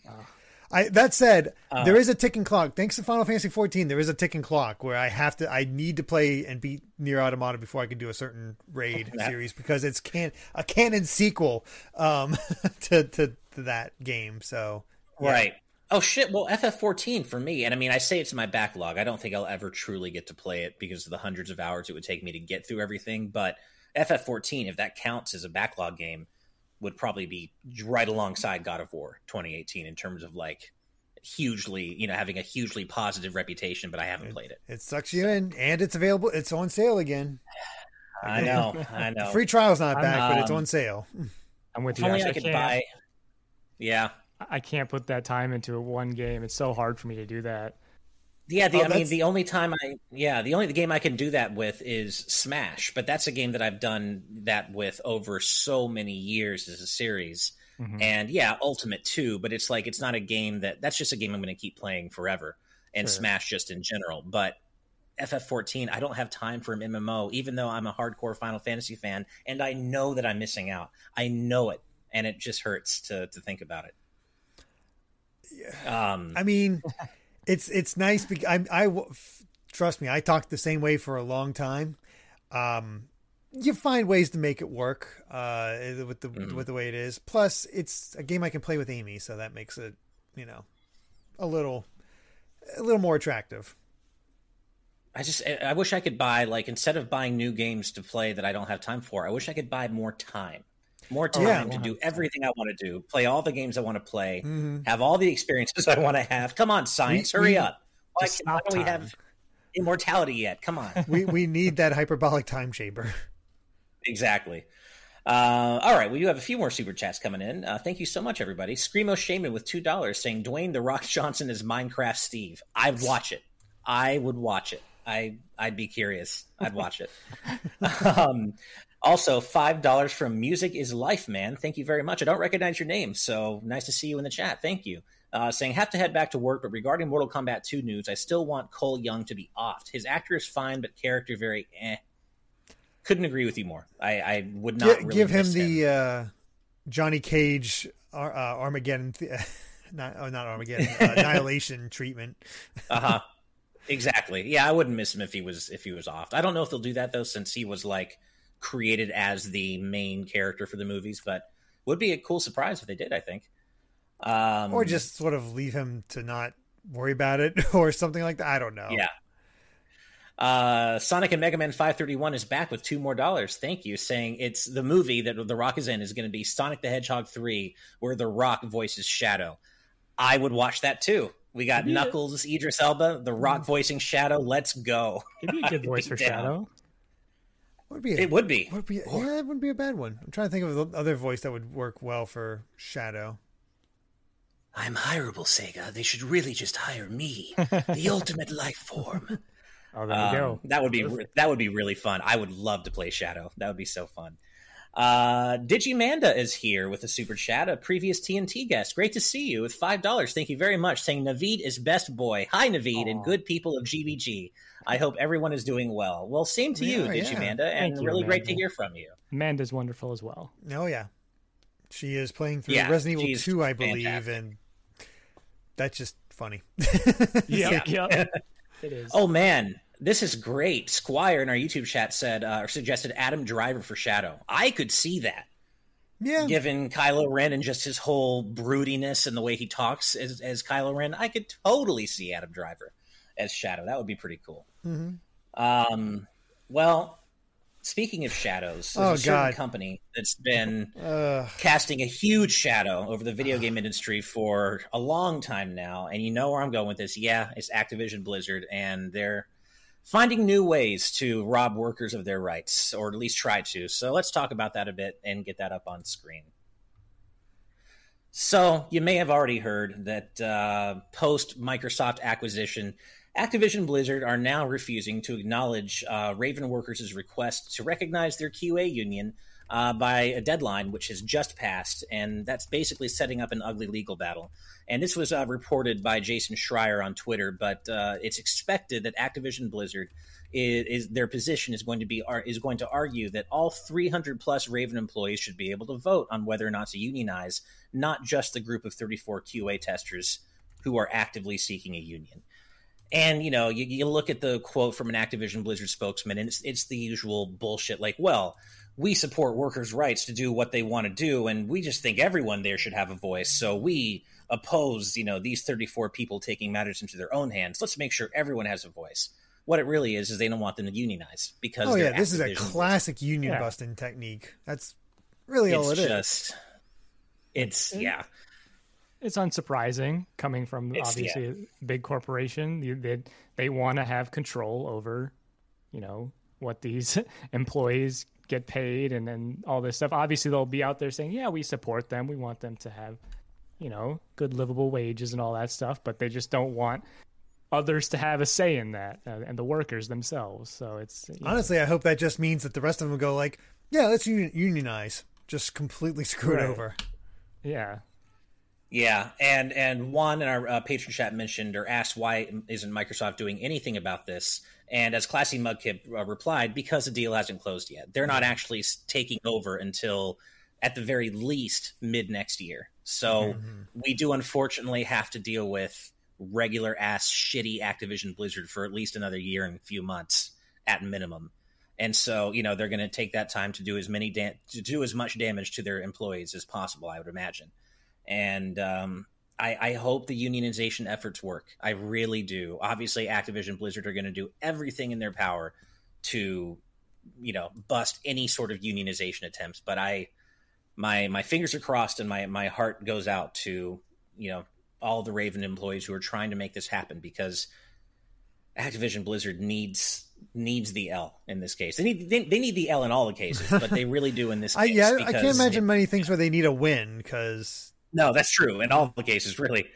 I that said, Uh, there is a ticking clock. Thanks to Final Fantasy 14, there is a ticking clock where I have to I need to play and beat Nier Automata before I can do a certain raid [LAUGHS] That- series because it's can a canon sequel um [LAUGHS] to, to to that game. So yeah. Right. Oh shit. Well, FF14 for me, and I mean, I say it's in my backlog. I don't think I'll ever truly get to play it because of the hundreds of hours it would take me to get through everything. But FF14, if that counts as a backlog game, would probably be right alongside God of War 2018 in terms of like hugely, you know, having a hugely positive reputation. But I haven't played it. It sucks you in and it's available. It's on sale again. [SIGHS] I know. [LAUGHS] I know. The free trial's not I'm, back, but it's um, on sale. I'm with you. only Ash. I could buy. Yeah. I can't put that time into one game. It's so hard for me to do that. Yeah, the, Oh, I mean, the only time I, yeah, the only the game I can do that with is Smash, but that's a game that I've done that with over so many years as a series. Mhm. And yeah, Ultimate too, but it's like it's not a game that that's just a game I'm going to keep playing forever. And Sure. Smash just in general, but FF14, I don't have time for an MMO, even though I'm a hardcore Final Fantasy fan, and I know that I'm missing out. I know it, and it just hurts to to think about it. Um, I mean, it's it's nice because I, I trust me. I talked the same way for a long time. Um, you find ways to make it work uh, with the Mhm. with the way it is. Plus, it's a game I can play with Amy, so that makes it you know a little a little more attractive. I just I wish I could buy like instead of buying new games to play that I don't have time for, I wish I could buy more time. More time Yeah. to do everything I want to do, play all the games I want to play, Mhm. have all the experiences [LAUGHS] I want to have. Come on, science, We- hurry we- up. Why, can, why don't we have immortality yet? Come on. we we [LAUGHS] need that hyperbolic time chamber. exactly. Uh, all right, we do have a few more super chats coming in. Uh, thank you so much, everybody. Screamo Shaman with two dollars saying Dwayne the Rock Johnson is Minecraft Steve. I'd watch it. I would watch it. I I'd be curious. I'd watch it. [LAUGHS] um, also, five dollars from Music is Life Man. Thank you very much. I don't recognize your name, so nice to see you in the chat. Thank you. Uh, saying have to head back to work, but regarding Mortal Kombat 2 news, I still want Cole Young to be offed. His actor is fine, but character very eh. Couldn't agree with you more. I, I would not Gi- really give him the uh, Johnny Cage uh, Armageddon, th- [LAUGHS] not oh, not Armageddon, uh, [LAUGHS] Annihilation treatment. Uh huh. [LAUGHS] exactly. Yeah, I wouldn't miss him if he was if he was off. I don't know if they'll do that though, since he was like created as the main character for the movies. But would be a cool surprise if they did. I think. Um, or just sort of leave him to not worry about it [LAUGHS] or something like that. I don't know. Yeah. Uh, Sonic and Mega Man 531 is back with two more dollars. Thank you. Saying it's the movie that The Rock is in is going to be Sonic the Hedgehog 3, where The Rock voices Shadow. I would watch that too. We got Maybe Knuckles, Idris Elba, The Rock voicing Shadow. Let's go. It'd be a good [LAUGHS] voice for down. Shadow. Would be a, It would be. would be yeah, it wouldn't be a bad one. I'm trying to think of the other voice that would work well for Shadow. I'm hireable, Sega. They should really just hire me, the [LAUGHS] ultimate life form. Oh, there Um, you go. That would be that would be really fun. I would love to play Shadow. That would be so fun. Uh, Digimanda is here with a super chat, a previous TNT guest. Great to see you with five dollars. Thank you very much. Saying Naveed is best boy. Hi Naveed and good people of GBG. I hope everyone is doing well. Well, same to you, Yeah, yeah. Digimanda, and Thank you, really great to hear from you. Amanda's wonderful as well. Oh yeah, she is playing through Yeah, Resident Evil Two, I believe, fantastic. and that's just funny. [LAUGHS] Yeah, yeah. [LAUGHS] it is. Oh man, this is great. Squire in our YouTube chat said uh, or suggested Adam Driver for Shadow. I could see that. yeah, given Kylo Ren and just his whole broodiness and the way he talks as, as Kylo Ren, I could totally see Adam Driver as Shadow. That would be pretty cool. hmm Um, well, speaking of shadows, there's Oh, a certain God. company that's been Ugh. casting a huge shadow over the video game industry for a long time now. And you know where I'm going with this. Yeah, it's Activision Blizzard, and they're finding new ways to rob workers of their rights, or at least try to. So let's talk about that a bit and get that up on screen. So you may have already heard that uh, post Microsoft acquisition, Activision Blizzard are now refusing to acknowledge uh, Raven Workers' request to recognize their QA union uh, by a deadline which has just passed, and that's basically setting up an ugly legal battle. And this was uh, reported by Jason Schreier on Twitter, but uh, it's expected that Activision Blizzard is, is their position is going to be is going to argue that all 300 plus Raven employees should be able to vote on whether or not to unionize, not just the group of 34 QA testers who are actively seeking a union. And you know, you, you look at the quote from an Activision Blizzard spokesman, and it's it's the usual bullshit. Like, well, we support workers' rights to do what they want to do, and we just think everyone there should have a voice. So we oppose, you know, these 34 people taking matters into their own hands. Let's make sure everyone has a voice. What it really is is they don't want them to unionize because Oh they're yeah, this is a classic union Yeah. busting technique. That's really all it's it is. just it's mm-hmm. yeah It's unsurprising coming from It's- obviously a big corporation. You, they they want to have control over, you know, what these [LAUGHS] employees get paid and then all this stuff. Obviously, they'll be out there saying, "Yeah, we support them. We want them to have, you know, good livable wages and all that stuff." But they just don't want others to have a say in that, uh, and the workers themselves. So it's you know, Honestly, I hope that just means that the rest of them go like, yeah, let's unionize. Just completely screw Right. it over. yeah, Yeah, and and Juan in our uh, patron chat mentioned or asked why isn't Microsoft doing anything about this? And as Classy Mudkip uh, replied, because the deal hasn't closed yet. They're not actually taking over until at the very least mid next year. So we do unfortunately have to deal with regular ass shitty Activision Blizzard for at least another year and a few months at minimum. And so, you know, they're going to take that time to do as many da- to do as much damage to their employees as possible, I would imagine and um, I, I hope the unionization efforts work. I really do. Obviously, Activision Blizzard are going to do everything in their power to, you know, bust any sort of unionization attempts. But I, my my fingers are crossed, and my my heart goes out to you know all the Raven employees who are trying to make this happen because Activision Blizzard needs needs the L in this case. They need they, they need the L in all the cases, but they really do in this [LAUGHS] I case. yeah, I can't imagine it- many things where they need a win because no, that's true in all the cases, really.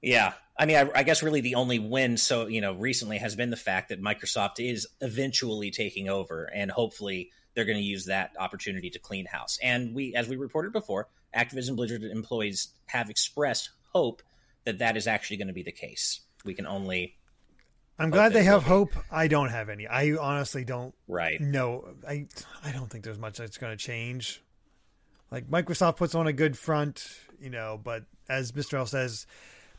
Yeah, I mean, I, I guess really the only win so you know recently has been the fact that Microsoft is eventually taking over, and hopefully they're going to use that opportunity to clean house. And we, as we reported before, Activision Blizzard employees have expressed hope that that is actually going to be the case. We can only I'm glad they have hope. I don't have any. I honestly don't right. know. I I don't think there's much that's going to change. Like Microsoft puts on a good front, you know, but as Mr. L says,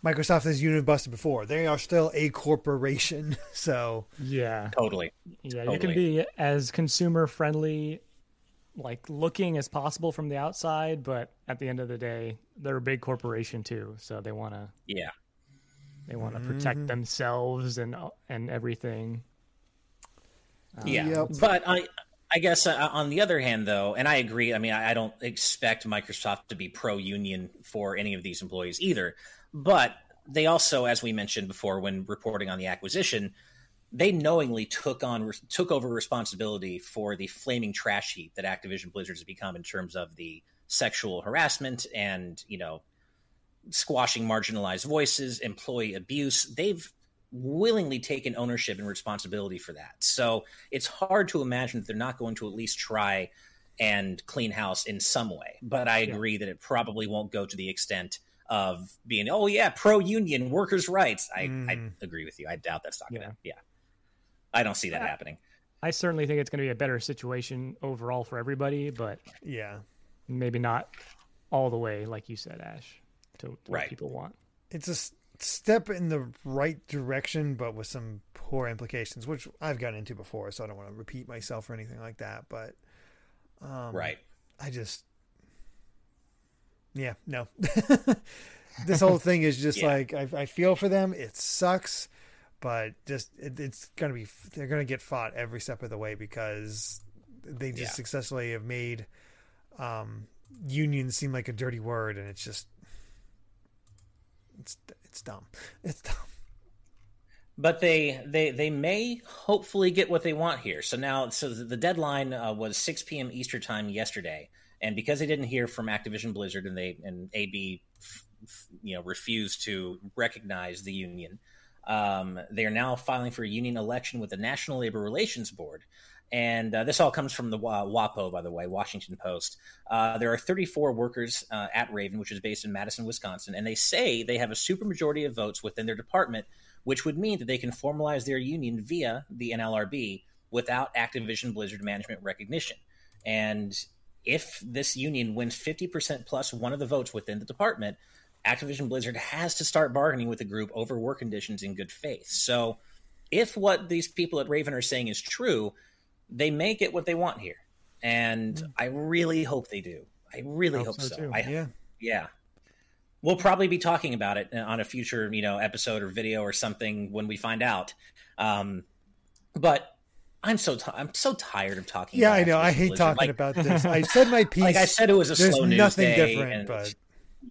Microsoft has union busted before. They are still a corporation, [LAUGHS] so yeah. Totally. Yeah, you can be as consumer friendly, like looking as possible from the outside, but at the end of the day, they're a big corporation too, so they want to Yeah. they want to mm-hmm. protect themselves and and everything. Yeah, um, Yep. but I, I guess uh, on the other hand, though, and I agree. I mean, I, I don't expect Microsoft to be pro-union for any of these employees either. But they also, as we mentioned before, when reporting on the acquisition, they knowingly took on took over responsibility for the flaming trash heap that Activision Blizzard has become in terms of the sexual harassment and you know squashing marginalized voices, employee abuse. They've willingly taken ownership and responsibility for that. So it's hard to imagine that they're not going to at least try and clean house in some way. But I agree that it probably won't go to the extent of being, oh yeah, pro union, workers' rights. I, I Mhm. agree with you. I doubt that's not gonna. Yeah, I don't see that happening. I certainly think it's going to be a better situation overall for everybody, but yeah. maybe not all the way, like you said, Ash, to, to what Right. people want. It's a s- step in the right direction, but with some poor implications, which I've gotten into before, so I don't want to repeat myself or anything like that. But um, right. I just, yeah, no. [LAUGHS] this whole thing is just Yeah. like I, I feel for them. It sucks, but just it, it's gonna be they're gonna get fought every step of the way because they just Yeah. successfully have made um, union seem like a dirty word, and it's just it's it's dumb. It's dumb. but they they they may hopefully get what they want here. So now, so the deadline uh, was 6 p.m. Eastern time yesterday, and because they didn't hear from Activision Blizzard and they and AB, you know, refused to recognize the union, um, they are now filing for a union election with the National Labor Relations Board. And uh, this all comes from the uh, WAPO, by the way, Washington Post. Uh, there are 34 workers uh, at Raven, which is based in Madison, Wisconsin, and they say they have a supermajority of votes within their department which would mean that they can formalize their union via the NLRB without Activision Blizzard management recognition. And if this union wins 50% plus one of the votes within the department, Activision Blizzard has to start bargaining with the group over work conditions in good faith. So, if what these people at Raven are saying is true, they may get what they want here. And I really hope they do. I really Hope hope, so, so. I, Yeah, yeah. We'll probably be talking about it on a future, you know, episode or video or something when we find out. Um, but I'm so ti I'm so tired of talking. yeah, I know. I hate Blizzard. talking Like- about [LAUGHS] this. I said my piece. Like I said, it was a There's slow news nothing day, different, and but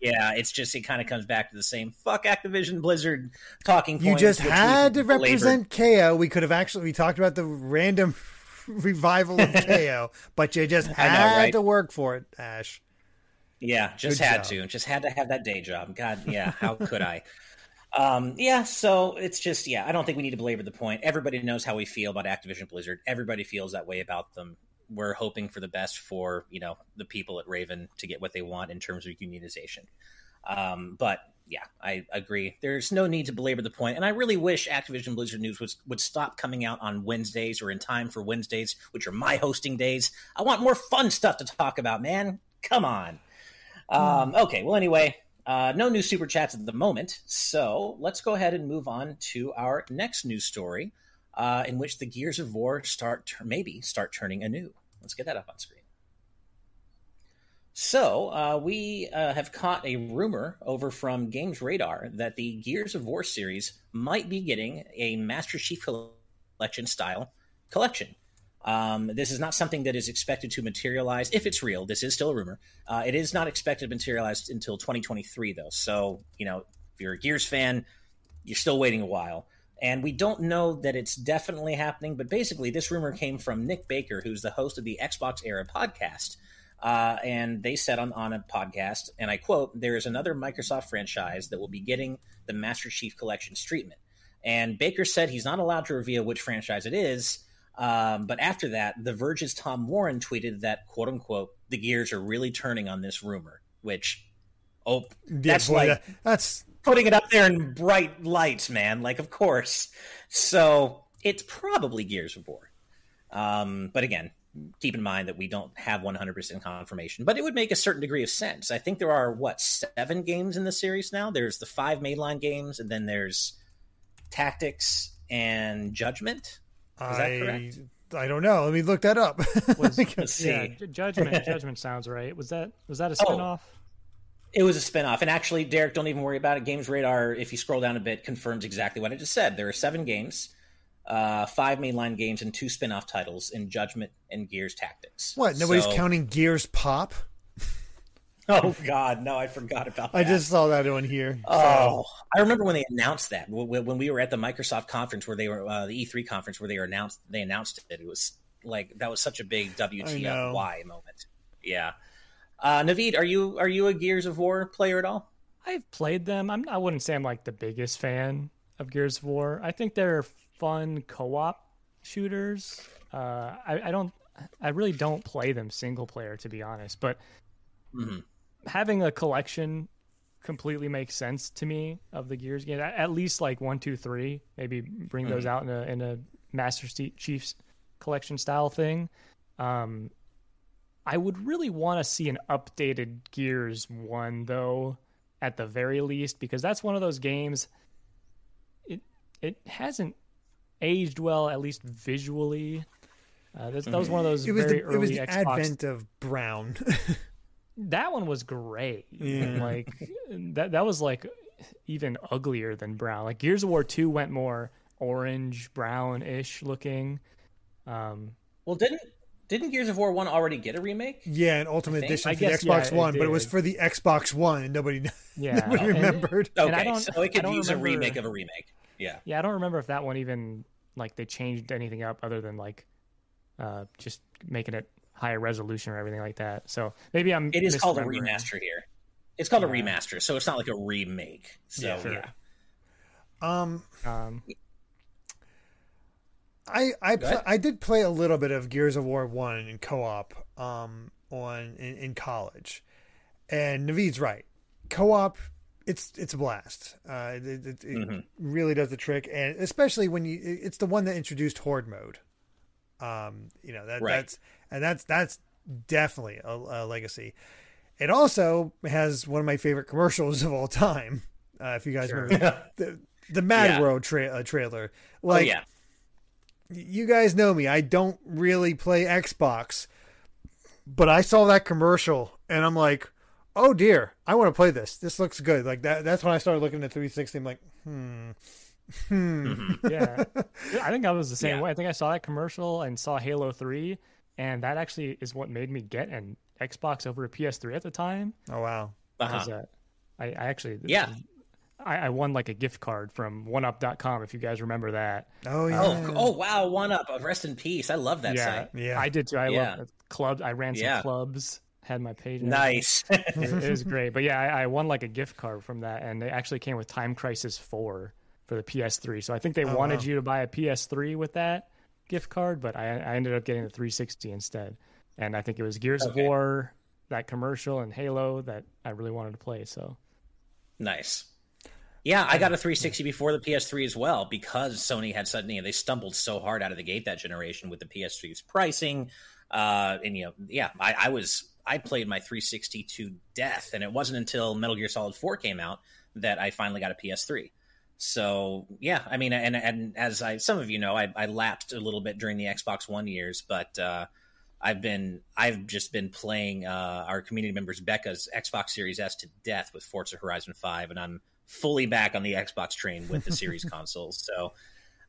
yeah, it's just it kind of comes back to the same fuck Activision Blizzard talking. you just had to represent KO. We could have actually we talked about the random [LAUGHS] revival of [LAUGHS] KO, but you just had know, right? to work for it, Ash. Yeah, just Good had job. to. Just had to have that day job. God, yeah, how could I? Um, yeah, so it's just yeah, I don't think we need to belabor the point. Everybody knows how we feel about Activision Blizzard. Everybody feels that way about them. We're hoping for the best for, you know, the people at Raven to get what they want in terms of unionization. Um, but yeah, I agree. There's no need to belabor the point, and I really wish Activision Blizzard news was, would stop coming out on Wednesdays or in time for Wednesdays, which are my hosting days. I want more fun stuff to talk about, man. Come on. Um, okay, well, anyway, uh, no new super chats at the moment, so let's go ahead and move on to our next news story, uh, in which the Gears of War start maybe start turning anew. Let's get that up on screen. So uh, we uh, have caught a rumor over from Games Radar that the Gears of War series might be getting a Master Chief Collection style collection. Um, this is not something that is expected to materialize. If it's real, this is still a rumor. Uh, it is not expected to materialize until 2023, though. So, you know, if you're a Gears fan, you're still waiting a while. And we don't know that it's definitely happening, but basically, this rumor came from Nick Baker, who's the host of the Xbox Era podcast. Uh, and they said on, on a podcast, and I quote, there is another Microsoft franchise that will be getting the Master Chief Collection's treatment. And Baker said he's not allowed to reveal which franchise it is. Um, but after that, The Verge's Tom Warren tweeted that, quote unquote, the gears are really turning on this rumor, which, oh, Yeah, that's boy, like that- that's putting it up there in bright lights, man. Like, of course. So it's probably Gears of War. Um, but again, keep in mind that we don't have 100% confirmation, but it would make a certain degree of sense. I think there are, what, seven games in the series now? There's the five mainline games, and then there's Tactics and Judgment. Is that I correct? I don't know. Let me look that up. [LAUGHS] Was- Let's see. Yeah, Judgment. [LAUGHS] Judgment sounds right. Was that was that a Oh. spinoff? It was a spinoff. And actually, Derek, don't even worry about it. Games Radar, if you scroll down a bit, confirms exactly what I just said. There are seven games, uh, five mainline games, and two spin-off titles in Judgment and Gears Tactics. what? Nobody's So- counting Gears Pop. [LAUGHS] Oh God, no! I forgot about that. I just saw that one here. Oh, I remember when they announced that when when we were at the Microsoft conference where they were uh, the E3 conference where they were announced they announced it. It was like that was such a big know. WTF moment. Yeah, uh, Naveed, are you are you a Gears of War player at all? I've played them. I'm. I wouldn't say I'm like the biggest fan of Gears of War. I think they're fun co-op shooters. Uh, I, I don't. I really don't play them single player to be honest. But Mhm. having a collection completely makes sense to me of the Gears game. At least like one, two, three. Maybe bring those out in a in a Master Chiefs collection style thing. Um, I would really want to see an updated Gears one though, at the very least, because that's one of those games. It it hasn't aged well, at least visually. Uh, that, that was one of those It was very the early it was the Xbox advent of brown. [LAUGHS] that one was great. Yeah. Like that that was like even uglier than Brown. Like Gears of War 2 went more orange brown ish looking. Um, well, didn't didn't Gears of War one already get a remake? Yeah, an Ultimate Edition I for the Xbox yeah, it One, but it was for the Xbox One, and [LAUGHS] nobody, yeah, nobody and- remembered. And I Okay, don't- so it I could don't use remember- a remake of a remake. Yeah. Yeah, I don't remember if that one even like they changed anything up other than like uh just making it higher resolution or everything like that. So maybe I'm It is called a remaster here. It's called a remaster, so it's not like a remake. So Yeah, yeah. Um, Um, I I pl- I did play a little bit of Gears of War one in co-op um on in, in college, and Naveed's right. Co-op, it's it's a blast. Uh, it it, it Mhm. really does the trick, and especially when you it's the one that introduced horde mode. Um, you know that Right. that's and that's that's definitely a, a legacy. It also has one of my favorite commercials of all time. Uh, if you guys Sure. remember [LAUGHS] the the Mad Yeah. World tra- uh, trailer, Oh like yeah. you guys know me. I don't really play Xbox, but I saw that commercial and I'm like, oh dear, I want to play this. This looks good. Like that. That's when I started looking at 360. I'm like, hmm, hmm. [LAUGHS] Mhm. yeah, I think I was the same Yeah. way. I think I saw that commercial and saw Halo Three, and that actually is what made me get an Xbox over a PS3 at the time. Oh wow. 'cause, Uh-huh. uh, I, I actually Yeah. I, I won like a gift card from 1UP.com if you guys remember that. Oh yeah. Oh, oh wow, one up. Rest in peace. I love that yeah, site. Yeah. I did too. I Yeah. love clubs. I ran some Yeah. clubs. Had my page. Nice. [LAUGHS] it, was- it was great. But yeah, I, I won like a gift card from that, and they actually came with Time Crisis Four for the PS3. So I think they Oh, wanted wow. you to buy a PS3 with that gift card, but I, I ended up getting the 360 instead. And I think it was Gears of War, that commercial, and Halo that I really wanted to play. So nice. Yeah, I got a 360 before the PS3 as well because Sony had suddenly they stumbled so hard out of the gate that generation with the PS3's pricing. Uh, and you know, yeah, I, I was I played my 360 to death, and it wasn't until Metal Gear Solid 4 came out that I finally got a PS3. So yeah, I mean, and and as I some of you know, I, I lapsed a little bit during the Xbox One years, but uh, I've been I've just been playing uh, our community members Becca's Xbox Series S to death with Forza Horizon Five, and I'm fully back on the Xbox train with the [LAUGHS] series consoles. So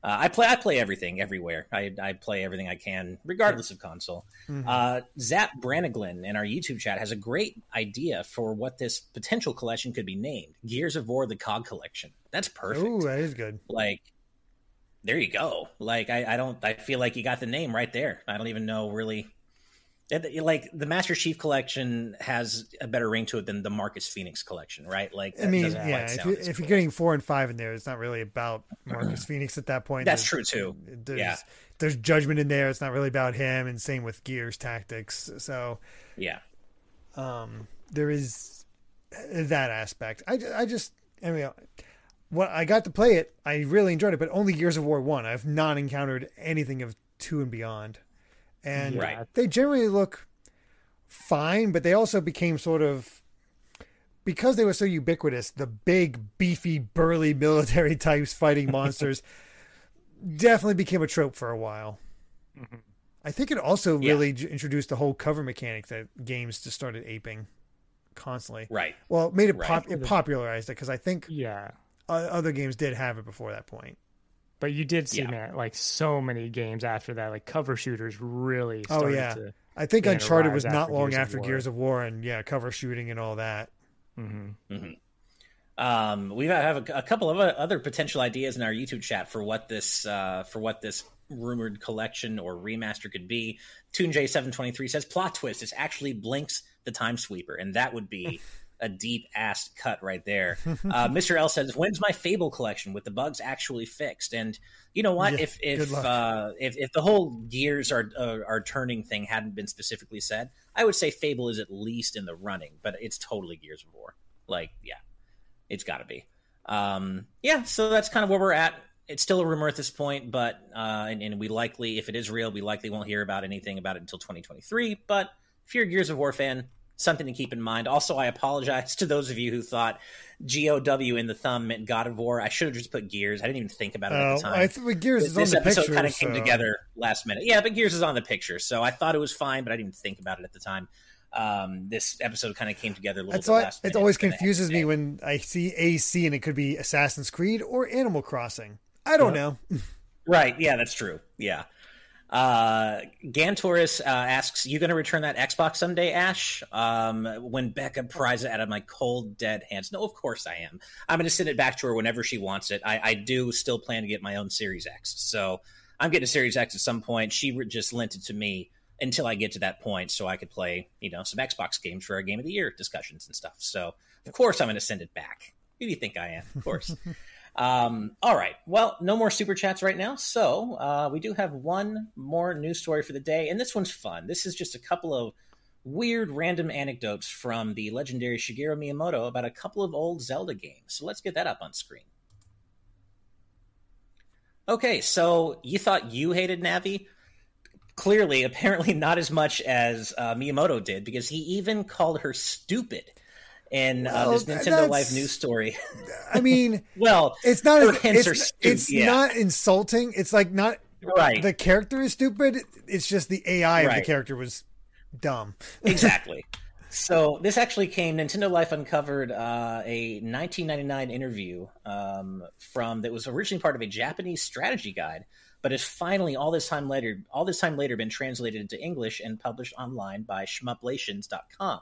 uh, I play I play everything everywhere. I, I play everything I can, regardless of console. Mhm. Uh, Zap Braniglin in our YouTube chat has a great idea for what this potential collection could be named: Gears of War: The Cog Collection. That's perfect. Ooh, that is good. Like, there you go. Like, I, I don't. I feel like you got the name right there. I don't even know really. Like the Master Chief Collection has a better ring to it than the Marcus Phoenix Collection, right? Like, I mean, yeah. If, you, you're cool. getting four and five in there, it's not really about [CLEARS THROAT] Marcus Phoenix at that point. That's There's- true, too. There's, Yeah. There's judgment in there. It's not really about him, and same with Gears Tactics. So yeah, um, there is that aspect. I, I just, I mean, what I got to play it, I really enjoyed it, but only Gears of War one. I've not encountered anything of two and beyond, and Right. they generally look fine, but they also became sort of because they were so ubiquitous. The big, beefy, burly [LAUGHS] military types fighting monsters [LAUGHS] definitely became a trope for a while. Mhm. I think it also Yeah. really j- introduced the whole cover mechanic that games just started aping constantly. right. Well, it made it Right. pop, it popularized it because I think yeah, o- other games did have it before that point. But you did see Yeah. man like so many games after that, like cover shooters really Oh, yeah. to. I think Yeah, Uncharted was not long Gears after War. Gears of War and yeah, cover shooting and all that. hmm Um, we have a, a couple of other potential ideas in our YouTube chat for what this uh, for what this rumored collection or remaster could be. TuneJ seven twenty three says plot twist. It's actually Blinx the Time Sweeper, and that would be [LAUGHS] a deep ass cut right there. Uh, [LAUGHS] Mr. L says, "When's my Fable collection with the bugs actually fixed?" And you know what? Yeah, if if uh, if if the whole gears are uh, are turning thing hadn't been specifically said, I would say Fable is at least in the running, but it's totally Gears of War. Like, yeah, it's got to be. Um, yeah, so that's kind of where we're at. It's still a rumor at this point, but uh, and, and we likely, if it is real, we likely won't hear about anything about it until 2023. But if you're a Gears of War fan, something to keep in mind. Also, I apologize [LAUGHS] to those of you who thought GOW in the thumb meant God of War. I should have just put Gears. I didn't even think about it at the time I think Gears is on this the episode picture. kind of came together last minute. Yeah, but Gears is on the picture, so I thought it was fine, but I didn't think about it at the time. Um, this episode kind of came together a little That's bit why it always confuses me when I see AC and it could be Assassin's Creed or Animal Crossing. I don't know. [LAUGHS] Right. Yeah, that's true. Yeah. Uh, Gantoris uh, asks, "You going to return that Xbox someday, Ash? Um, when Becca pries it out of my cold, dead hands? No, of course I am. I'm going to send it back to her whenever she wants it. I, I do still plan to get my own Series X, so I'm getting a Series X at some point. She just lent it to me until I get to that point, so I could play, you know, some Xbox games for our Game of the Year discussions and stuff. So, of course, I'm going to send it back. Who do you think I am? Of course." [LAUGHS] Um, all right. Well, no more super chats right now. So uh, we do have one more news story for the day, and this one's fun. This is just a couple of weird random anecdotes from the legendary Shigeru Miyamoto about a couple of old Zelda games. So let's get that up on screen. Okay, so you thought you hated Navi? Clearly, apparently not as much as uh, Miyamoto did, because he even called her stupid in uh, this Nintendo Life news story. I mean, [LAUGHS] well, it's not as, it's, it's yeah. not insulting. It's like not right. The character is stupid. It's just the AI right. of the character was dumb. [LAUGHS] exactly. So this actually came. Nintendo Life uncovered uh, a 1999 interview um, from that was originally part of a Japanese strategy guide, but has finally all this time later, all this time later, been translated into English and published online by shmuplations.com.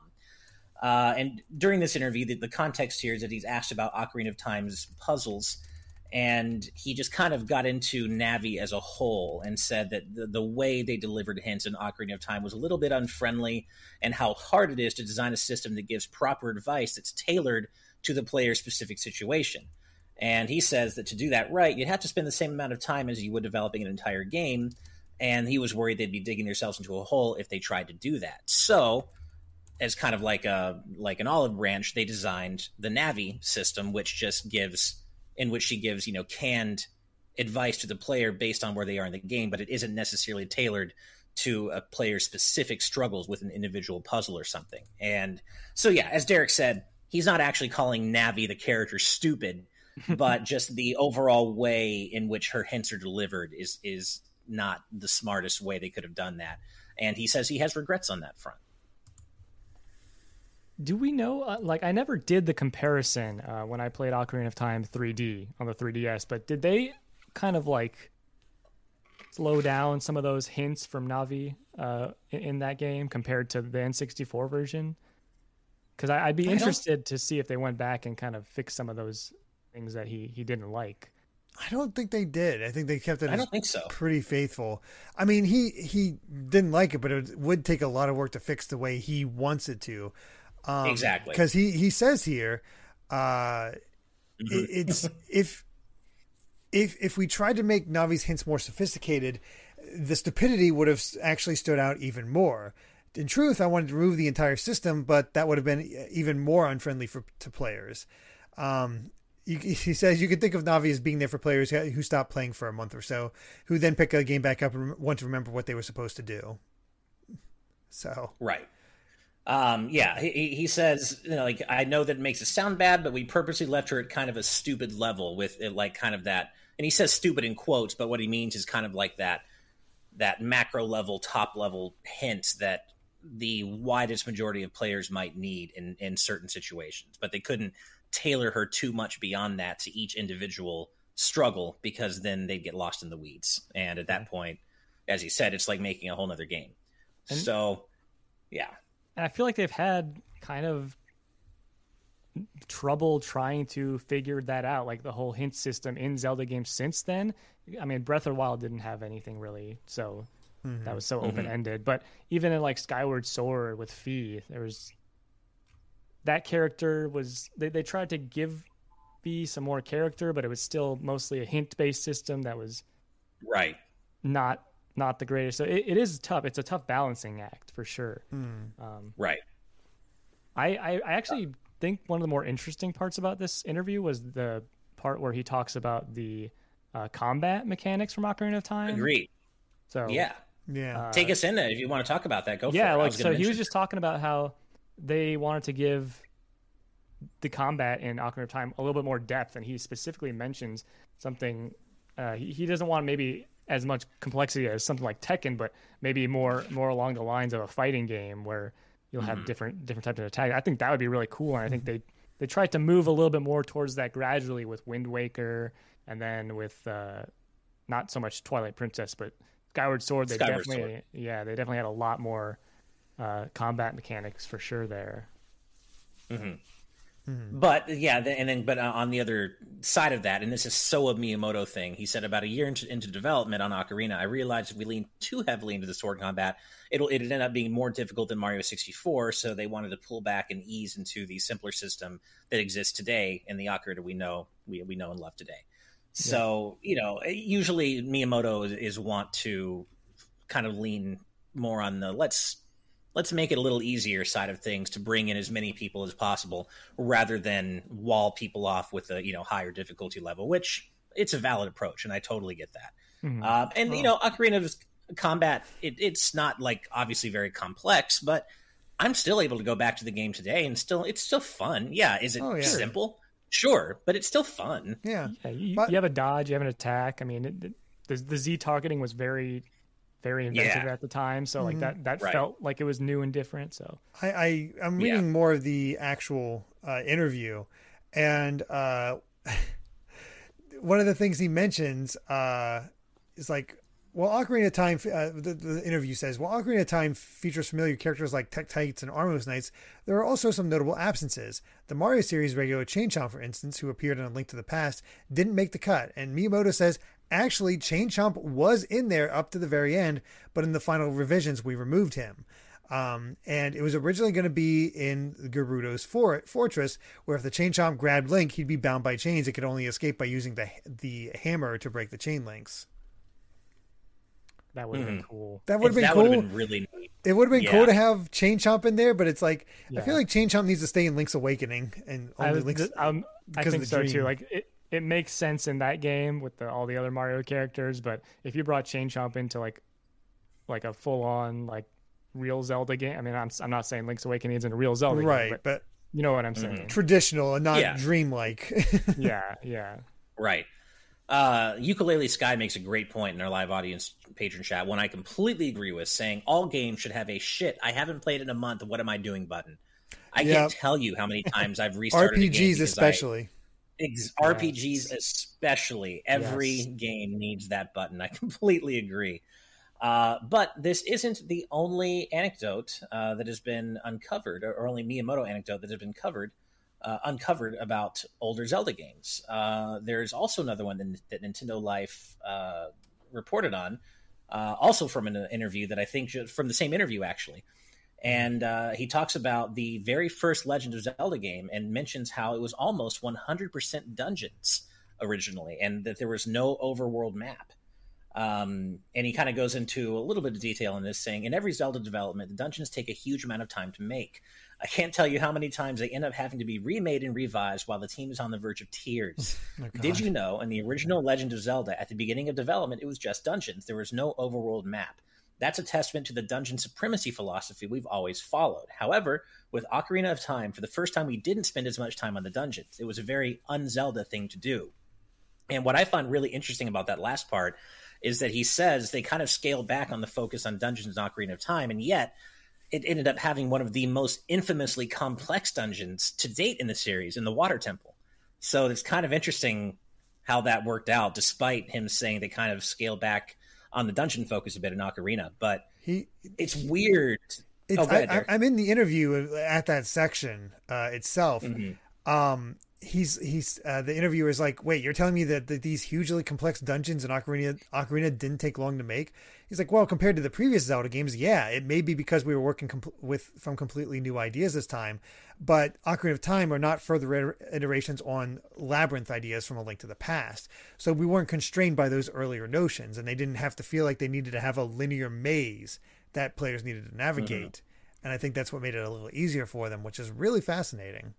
Uh, and during this interview, the, the, context here is that he's asked about Ocarina of Time's puzzles, and he just kind of got into Navi as a whole and said that the, the way they delivered hints in Ocarina of Time was a little bit unfriendly, and how hard it is to design a system that gives proper advice that's tailored to the player's specific situation. And he says that to do that right, you'd have to spend the same amount of time as you would developing an entire game. And he was worried they'd be digging themselves into a hole if they tried to do that. So as kind of like a like an olive branch, they designed the Navi system, which just gives in which she gives you know canned advice to the player based on where they are in the game, but it isn't necessarily tailored to a player's specific struggles with an individual puzzle or something. And so, yeah, as Derek said, he's not actually calling Navi the character stupid, [LAUGHS] but just the overall way in which her hints are delivered is is not the smartest way they could have done that. And he says he has regrets on that front do we know? Uh, like, I never did the comparison uh, when I played Ocarina of Time 3D on the 3DS, but did they kind of like slow down some of those hints from Navi uh, in, in, that game compared to the N64 version? Because I'd be interested to see if they went back and kind of fixed some of those things that he he didn't like. I don't think they did. I think they kept it. I don't think so. Pretty faithful. I mean, he he didn't like it, but it would take a lot of work to fix the way he wants it to. Um, exactly. Because he, he says here, uh, mm-hmm. it, it's if if if we tried to make Navi's hints more sophisticated, the stupidity would have actually stood out even more. In truth, I wanted to remove the entire system, but that would have been even more unfriendly for to players. Um, you, [LAUGHS] he says you can think of Navi as being there for players who stop playing for a month or so, who then pick a game back up and want to remember what they were supposed to do. So right, um, yeah, he, he says, you know, like I know that it makes it sound bad, but we purposely left her at kind of a stupid level with it, like kind of that. And he says stupid in quotes, but what he means is kind of like that that macro level, top level hint that the widest majority of players might need in in certain situations, but they couldn't tailor her too much beyond that to each individual struggle because then they'd get lost in the weeds. And at that point, as he said, it's like making a whole nother game. And so, yeah and I feel like they've had kind of trouble trying to figure that out, like the whole hint system in Zelda games since then. I mean, Breath of the Wild didn't have anything really, so mm-hmm. that was so mm-hmm. open ended. But even in like Skyward Sword with Fi, there was that character was they, they tried to give Fi some more character, but it was still mostly a hint based system that was right not not the greatest. So it, it is tough. It's a tough balancing act for sure. Hmm. Um, right. I, I, I actually think one of the more interesting parts about this interview was the part where he talks about the uh, combat mechanics from Ocarina of Time. Agreed. So yeah, yeah. Uh, Take us in there if you want to talk about that. Go yeah, for it. like so he was just talking about how they wanted to give the combat in Ocarina of Time a little bit more depth, and he specifically mentions something. Uh, he, he doesn't want maybe as much complexity as something like Tekken, but maybe more more along the lines of a fighting game where you'll have mm-hmm. different different types of attack. I think that would be really cool, and I think they they tried to move a little bit more towards that gradually with Wind Waker, and then with uh, not so much Twilight Princess, but Skyward Sword. They Skyward definitely, Sword. yeah, they definitely had a lot more uh, combat mechanics for sure there. But yeah, and then but uh, on the other side of that, and this is so a Miyamoto thing. He said about a year into, into development on Ocarina, I realized if we lean too heavily into the sword combat, it'll it'd end up being more difficult than Mario 64. So they wanted to pull back and ease into the simpler system that exists today in the Ocarina we know we we know and love today. So you know, usually Miyamoto is, is want to kind of lean more on the let's let's make it a little easier side of things to bring in as many people as possible rather than wall people off with a you know higher difficulty level which it's a valid approach and i totally get that Mhm. uh, and you know ocarina's combat it, it's not like obviously very complex but i'm still able to go back to the game today and still it's still fun yeah is it Oh, yeah. simple sure but it's still fun Yeah. Yeah, you, But- you have a dodge, you have an attack. I mean, it, it- the the Z targeting was very, very inventive Yeah. at the time. So like that that Right. felt like it was new and different. So I, I I'm Yeah. reading more of the actual uh, interview, and uh, [LAUGHS] one of the things he mentions uh, is like, well, Ocarina of Time. Uh, the, the interview says, well, Ocarina of Time features familiar characters like Tektites and Armos Knights. There are also some notable absences. The Mario series regular Chain Chomp, for instance, who appeared in A Link to the Past, didn't make the cut, and Miyamoto says. Actually, Chain Chomp was in there up to the very end, but in the final revisions, we removed him. Um, and it was originally going to be in Gerudo's for- fortress, where if the chain chomp grabbed Link, he'd be bound by chains. It could only escape by using the the hammer to break the chain links. that would have been cool. That would have been that cool. would have been really neat it would have been Yeah. cool to have chain chomp in there, but it's like I feel like chain chomp needs to stay in Link's Awakening and I, only was, Link's. um, I because of think the so too. dream. Like it, it makes sense in that game with the, all the other Mario characters, but if you brought Chain Chomp into like like a full on like real Zelda game, I mean, I'm I'm not saying Link's Awakening isn't a real Zelda right, game, but but you know what I'm saying. traditional and not Yeah. dreamlike. [LAUGHS] yeah, yeah. Right. Uh, Ukulele Sky makes a great point in our live audience patron chat. One I completely agree with, saying all games should have a shit. I haven't played in a month. What am I doing? Button. I Yeah. can't tell you how many times I've [LAUGHS] restarted a game RPGs because I- Ex- RPGs especially. Every Yes. game needs that button. I [LAUGHS] completely agree. Uh, but this isn't the only anecdote uh, that has been uncovered, or only Miyamoto anecdote that has been covered, uh, uncovered about older Zelda games. Uh, there's also another one that, that Nintendo Life uh, reported on, uh, also from an interview that I think from the same interview actually. And uh, he talks about the very first Legend of Zelda game and mentions how it was almost 100% dungeons originally, and that there was no overworld map. Um, and he kind of goes into a little bit of detail in this, saying in every Zelda development, the dungeons take a huge amount of time to make. I can't tell you how many times they end up having to be remade and revised while the team is on the verge of tears. [LAUGHS] Oh, Did you know in the original Legend of Zelda, at the beginning of development, it was just dungeons? There was no overworld map. That's a testament to the dungeon supremacy philosophy we've always followed. However, with Ocarina of Time, for the first time, we didn't spend as much time on the dungeons. It was a very un Zelda thing to do. And what I find really interesting about that last part is that he says they kind of scaled back on the focus on dungeons in Ocarina of Time, and yet it ended up having one of the most infamously complex dungeons to date in the series in the Water Temple. So it's kind of interesting how that worked out, despite him saying they kind of scaled back on the dungeon focus a bit in Ocarina. But He it's weird. It's, Oh, ahead, I, I'm in the interview at that section uh, itself. Mhm. Um, he's he's uh, the interviewer is like, wait, you're telling me that, that these hugely complex dungeons in Ocarina Ocarina didn't take long to make? He's like, well, compared to the previous Zelda games, yeah, it may be because we were working com- with from completely new ideas this time, but Ocarina of Time are not further iterations on labyrinth ideas from A Link to the Past, so we weren't constrained by those earlier notions, and they didn't have to feel like they needed to have a linear maze that players needed to navigate. And I think that's what made it a little easier for them, which is really fascinating.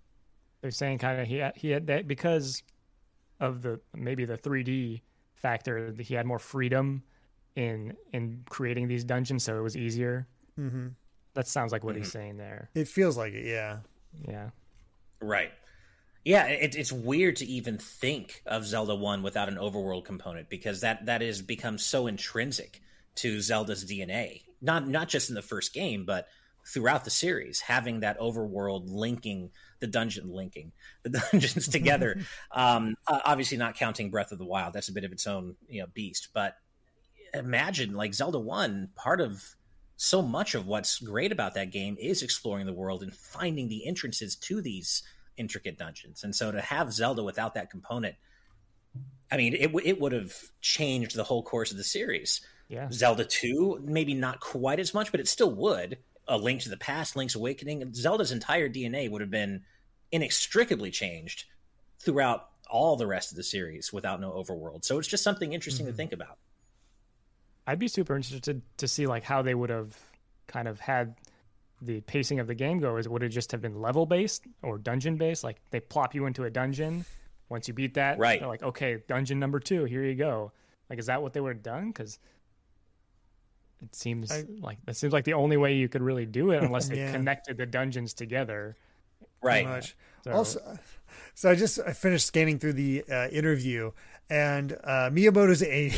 They're saying kind of he had, he had that because of the maybe the 3D factor. that He had more freedom in in creating these dungeons, so it was easier. hmm That sounds like what he's saying there. It feels like it, yeah. Yeah. Right. Yeah, it, it's weird to even think of Zelda One without an overworld component because that that has become so intrinsic to Zelda's DNA. Not not just in the first game, but throughout the series, having that overworld linking the dungeon linking the [LAUGHS] dungeons together. [LAUGHS] um, obviously, not counting Breath of the Wild, that's a bit of its own you know beast. But imagine like Zelda One, part of so much of what's great about that game is exploring the world and finding the entrances to these intricate dungeons. And so to have Zelda without that component, I mean, it it would have changed the whole course of the series. Yeah. Zelda 2, maybe not quite as much, but it still would. A Link to the Past, Link's Awakening, Zelda's entire DNA would have been inextricably changed throughout all the rest of the series without no overworld. So it's just something interesting Mm-hmm. to think about. I'd be super interested to see like how they would have kind of had the pacing of the game go. Is would it just have been level based or dungeon based? Like they plop you into a dungeon. Once you beat that, Right. They're like, okay, dungeon number two, here you go. Like, is that what they would have done? Because it seems I- like that seems like the only way you could really do it, [LAUGHS] unless they Yeah. connected the dungeons together. Right. much. So, Also, so I just I finished scanning through the uh, interview, and uh, Miyamoto's a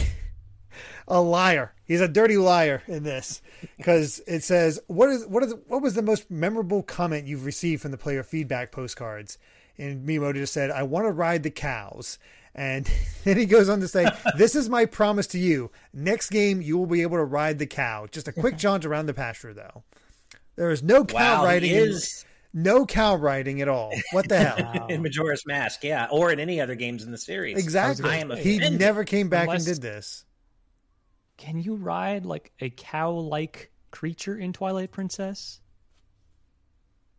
[LAUGHS] a liar. He's a dirty liar in this because it says what is what is what was the most memorable comment you've received from the player feedback postcards? And Miyamoto just said, "I want to ride the cows." And [LAUGHS] then he goes on to say, [LAUGHS] "This is my promise to you. Next game, you will be able to ride the cow. Just a quick [LAUGHS] jaunt around the pasture, though. There is no cow Wow, riding. he in- is no cow riding at all. What the hell? Wow. in Majora's Mask, yeah, or in any other games in the series. Exactly. I am he never came back Unless- and did this. can you ride like a cow-like creature in Twilight Princess?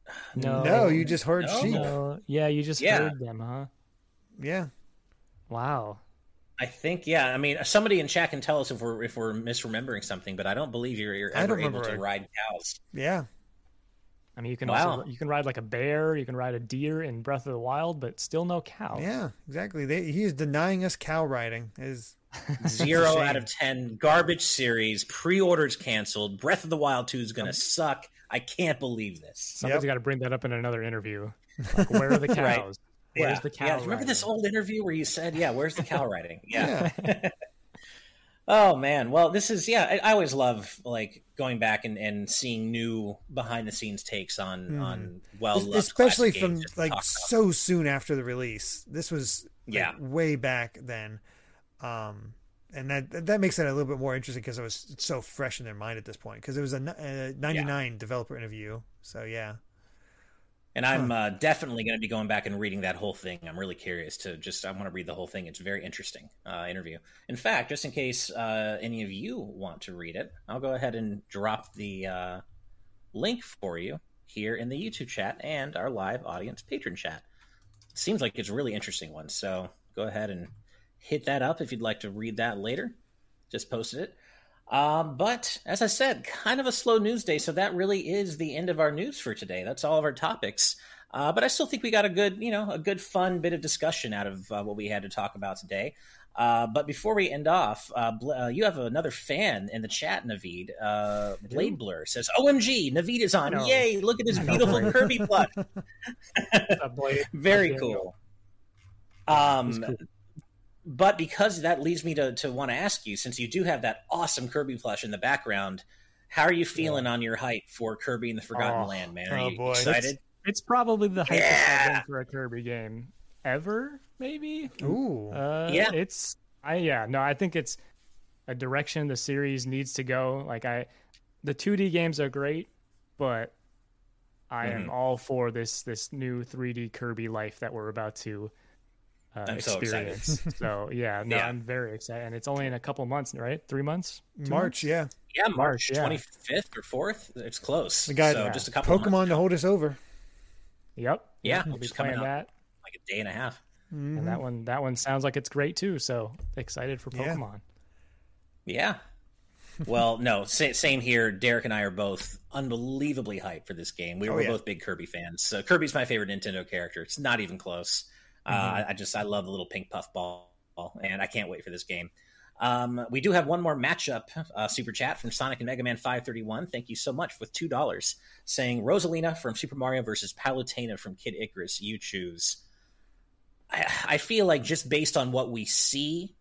[SIGHS] No, No, you just heard No. sheep. No. Yeah, you just Yeah. heard them, huh? Yeah. Wow. I think, yeah. I mean, somebody in chat can tell us if we're if we're misremembering something, but I don't believe you're, you're ever able to ride cows. Yeah. I mean, you can Wow. also you can ride like a bear, you can ride a deer in Breath of the Wild, but still no cow. Yeah, exactly. They, he is denying us cow riding. Is [LAUGHS] Zero out of ten. Garbage series. Pre-orders canceled. Breath of the Wild Two is going to suck. I can't believe this. Somebody's Yep. got to bring that up in another interview. Like, where are the [LAUGHS] cows? Right. Where's yeah. the cow? Yeah. Remember this old interview where you said, "Yeah, where's the cow [LAUGHS] riding?" Yeah. yeah. [LAUGHS] Oh man, well, this is yeah. I, I always love like going back and, and seeing new behind the scenes takes on Mhm. on well, especially from like so soon after the release. This was like, Yeah. way back then. Um and that that makes it a little bit more interesting because it was so fresh in their mind at this point because it was a 99 developer interview. So yeah. And I'm uh, definitely going to be going back and reading that whole thing. I'm really curious to just I want to read the whole thing. It's a very interesting uh, interview. In fact, just in case uh, any of you want to read it, I'll go ahead and drop the uh, link for you here in the YouTube chat and our live audience patron chat. Seems like it's a really interesting one. So go ahead and hit that up if you'd like to read that later. Just posted it. Um, but as I said, kind of a slow news day, so that really is the end of our news for today. That's all of our topics. Uh, but I still think we got a good, you know, a good fun bit of discussion out of uh, what we had to talk about today. Uh, but before we end off, uh, Bl- uh, you have another fan in the chat, Naveed. Uh, Blade Blur says, "OMG, Naveed is on! Yay! Look at this beautiful. [LAUGHS] Kirby. Uh, [LAUGHS] Very There you go. cool." Um, cool. But because that leads me to, to want to ask you, since you do have that awesome Kirby plush in the background, how are you feeling on your hype for Kirby and the Forgotten Oh. Land, man? Are Oh, you boy. excited? It's probably the hypest I've Yeah. been for a Kirby game ever, maybe. Ooh. Uh, Yeah. it's I yeah no I think it's a direction the series needs to go. Like I, the 2D games are great, but I am Mhm. all for this this new 3D Kirby life that we're about to uh, I'm so excited. experience. [LAUGHS] So, yeah, no, Yeah. I'm very excited, and it's only in a couple months, right? Three months. Two March, yeah. Yeah, March March, yeah. twenty fifth or fourth. It's close. We got so yeah. just a couple Pokemon months, to hold us over. Yep. Yeah, I'll be playing that, like a day and a half. Mhm. and that one that one sounds like it's great too. So excited for Pokemon. Yeah. Well, no, same here. Derek and I are both unbelievably hyped for this game. We Oh, were yeah. both big Kirby fans. So Kirby's my favorite Nintendo character. It's not even close. Uh, Mm-hmm. I, I just I love the little pink puff ball, and I can't wait for this game. Um, we do have one more matchup uh, super chat from Sonic and Mega Man 531. Thank you so much with two dollars, saying Rosalina from Super Mario versus Palutena from Kid Icarus. You choose. I, I feel like just based on what we see,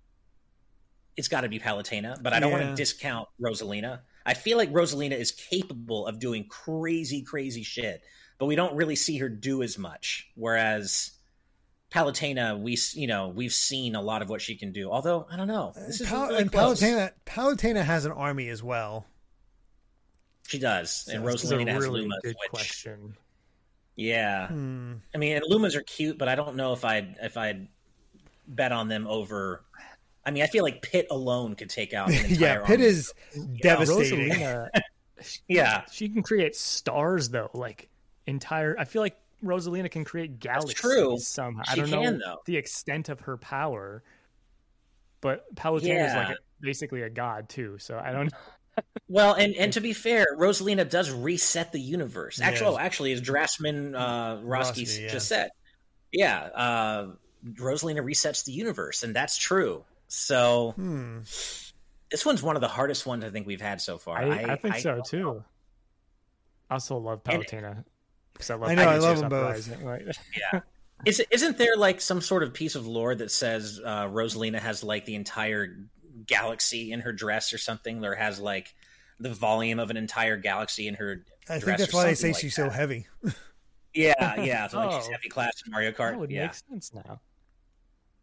it's got to be Palutena, but I don't want to discount Rosalina. I feel like Rosalina is capable of doing crazy, crazy shit, but we don't really see her do as much. Whereas Palutena, we you know we've seen a lot of what she can do. Although I don't know, this is Pal- really and close. Palutena, Palutena has an army as well. She does, and This is Rosalina has really Lumas, good which question. yeah, Hmm. I mean, and Lumas are cute, but I don't know if I'd if I'd bet on them over. I mean, I feel like Pit alone could take out. An [LAUGHS] entire yeah, Pit army. is devastating. Rosalina, [LAUGHS] Yeah, she can create stars though, like entire. I feel like Rosalina can create galaxies true. somehow. I don't can, know though. the extent of her power, but Palutena is like a, basically a god too. So I don't. [LAUGHS] Well, and and to be fair, Rosalina does reset the universe. Actually, Yes. oh, actually, as Drasman uh, Roski yeah. just said, yeah, uh, Rosalina resets the universe, and that's true. So Hmm. this one's one of the hardest ones I think we've had so far. I, I, think so too. I also love Palutena because I love. I know, I Palutena love 'em both. Uprising, like- [LAUGHS] Yeah. Is, isn't there like some sort of piece of lore that says uh, Rosalina has like the entire galaxy in her dress or something, or has like the volume of an entire galaxy in her I think that's or why they say something like she's that. so heavy. [LAUGHS] Yeah, yeah. So like she's Oh. heavy class in Mario Kart. That would yeah. make sense now.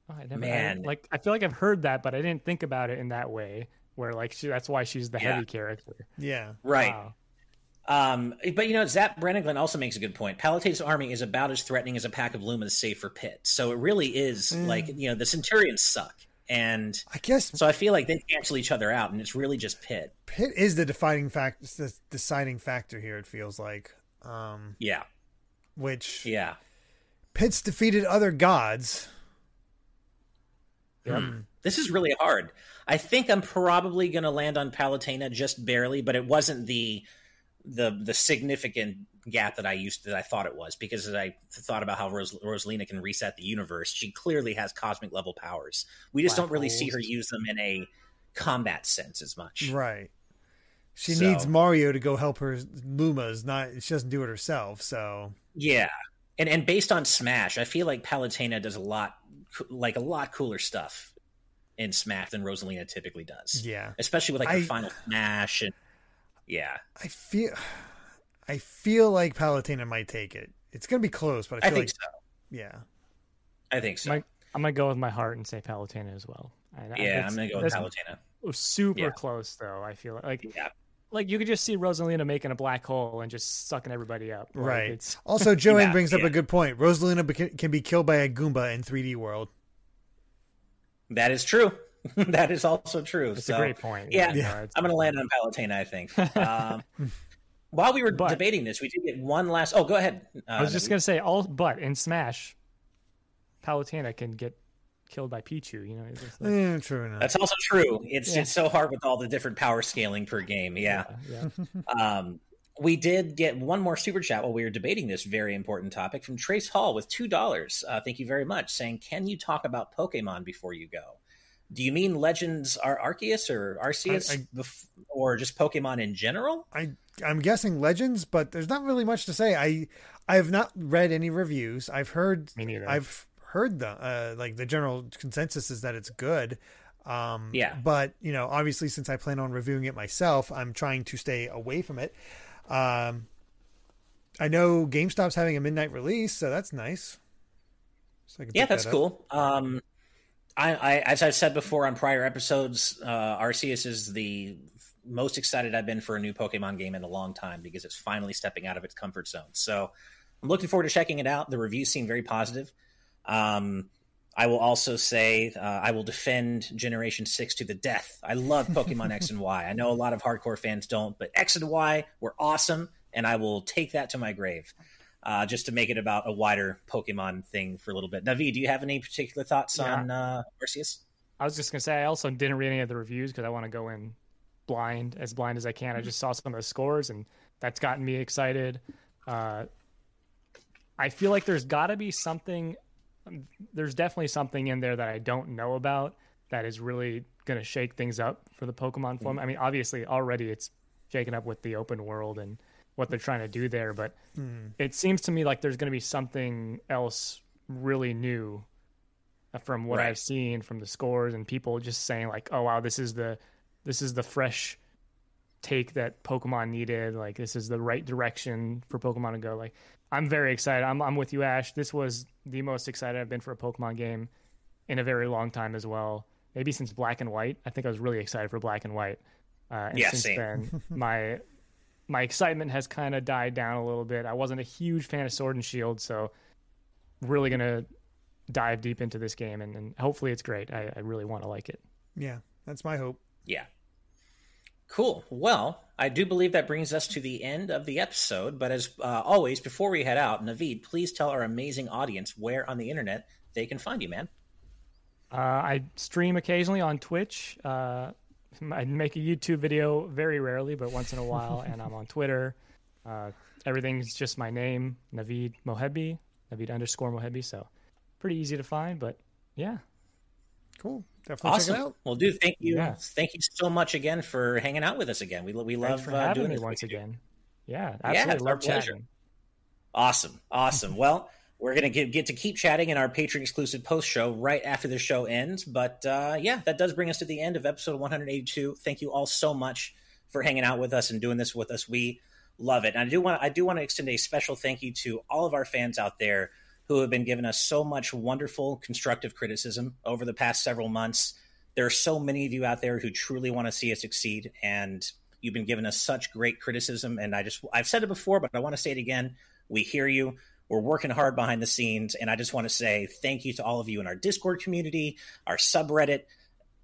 Oh, I never, Man. I, like I feel like I've heard that, but I didn't think about it in that way. Where like she, that's why she's the Yeah. heavy character. Yeah. Right. Wow. Um, but you know, Zap Brannigan also makes a good point. Palutate's army is about as threatening as a pack of Lumas, save for Pit. So it really is Mm. like you know the Centurions suck, and I guess so I feel like they cancel each other out, and it's really just Pit. Pit is the defining fact, the deciding factor here. It feels like, um, Yeah, which yeah. Pit's defeated other gods. Yep. Hmm. This is really hard. I think I'm probably going to land on Palutena just barely, but it wasn't the the the significant gap that I used that I thought it was because as I thought about how Ros- Rosalina can reset the universe. She clearly has cosmic level powers. We just Black don't really see her use them in a combat sense as much. Right. She So- needs Mario to go help her Lumas. Not she doesn't do it herself. So Yeah. And and based on Smash, I feel like Palutena does a lot like a lot cooler stuff in Smash than Rosalina typically does. yeah, Especially with like I- the final Smash and yeah. I feel, I feel like Palutena might take it. It's gonna be close, but I I feel think like so. yeah. I think so. My- I'm gonna go with my heart and say Palutena as well. I- I- yeah, I'm gonna go with that's Palutena. Super Yeah. close though. I feel like Yeah, like you could just see Rosalina making a black hole and just sucking everybody up. Like, Right. It's, [LAUGHS] Also, Joanne Yeah, brings up yeah. a good point. Rosalina can be killed by a Goomba in 3D World. that is true. [LAUGHS] that is also true. it's so, a great point. yeah. you Yeah. it's- I'm gonna land on Palutena. I think. [LAUGHS] Um, while we were But- debating this, we did get one last. Oh, go ahead. Uh, I was just gonna say all, but in Smash, Palutena can get killed by Pichu. You know, it's like, Eh, true enough. That's also true. It's Yeah. it's so hard with all the different power scaling per game. Yeah. yeah. [LAUGHS] Um, we did get one more super chat while we were debating this very important topic from Trace Hall with two dollars. Uh, thank you very much. Saying, can you talk about Pokemon before you go? Do you mean Legends are Arceus or Arceus, I- I- bef- or just Pokemon in general? I I'm guessing Legends, but there's not really much to say. I I have not read any reviews. I've heard I've heard the uh, like the general consensus is that it's good. Um, Yeah. But you know, obviously, since I plan on reviewing it myself, I'm trying to stay away from it. Um, I know GameStop's having a midnight release, so that's nice. So I can Yeah, that's that cool. Um, I, I, as I've said before on prior episodes, uh, Arceus is the most excited I've been for a new Pokemon game in a long time because it's finally stepping out of its comfort zone. So I'm looking forward to checking it out. The reviews seem very positive. Um, I will also say uh, I will defend Generation 6 to the death. I love Pokemon X and Y. I know a lot of hardcore fans don't, but X and Y were awesome, and I will take that to my grave uh, just to make it about a wider Pokemon thing for a little bit. Navi, do you have any particular thoughts Yeah. on uh, Arceus? I was just gonna say I also didn't read any of the reviews because I want to go in blind, as blind as I can. I just saw some of the scores, and that's gotten me excited. Uh, I feel like there's got to be something. There's definitely something in there that I don't know about that is really going to shake things up for the Pokemon form. I mean, obviously, already it's shaken up with the open world and what they're trying to do there, but it seems to me like there's going to be something else really new from what Right. I've seen from the scores and people just saying like, "Oh wow, this is the this is the fresh take that Pokemon needed. Like this is the right direction for Pokemon to go. Like I'm very excited. I'm I'm with you, Ash. This was the most excited I've been for a Pokemon game in a very long time as well. Maybe since Black and White. I think I was really excited for Black and White. Uh, and Yeah, since same. then, [LAUGHS] my my excitement has kind of died down a little bit. I wasn't a huge fan of Sword and Shield, so really gonna dive deep into this game, and, and hopefully it's great. I, I really want to like it. Yeah, that's my hope. Yeah. Cool. Well, I do believe that brings us to the end of the episode. But as uh, always, before we head out, Naveed, please tell our amazing audience where on the internet they can find you, man. Uh, I stream occasionally on Twitch. Uh, I make a YouTube video very rarely, but once in a while, and I'm on Twitter. Uh, everything's just my name, Naveed Mohebi, Naveed underscore Mohebi. So pretty easy to find, but yeah. Cool. Definitely check it Awesome. out. Well, dude, thank you. Yeah. Thank you so much again for hanging out with us again. We we love for uh, doing me this once again. Yeah, Yeah, absolutely it's our love pleasure. Awesome. Awesome. well, we're going to get, to keep chatting in our Patreon exclusive post show right after the show ends. But uh, yeah, that does bring us to the end of episode 182. Thank you all so much for hanging out with us and doing this with us. We love it. And I do want I do want to extend a special thank you to all of our fans out there who have been giving us so much wonderful constructive criticism over the past several months. There are so many of you out there who truly want to see us succeed and you've been giving us such great criticism and I just I've said it before but I want to say it again. We hear you. We're working hard behind the scenes and I just want to say thank you to all of you in our Discord community, our subreddit,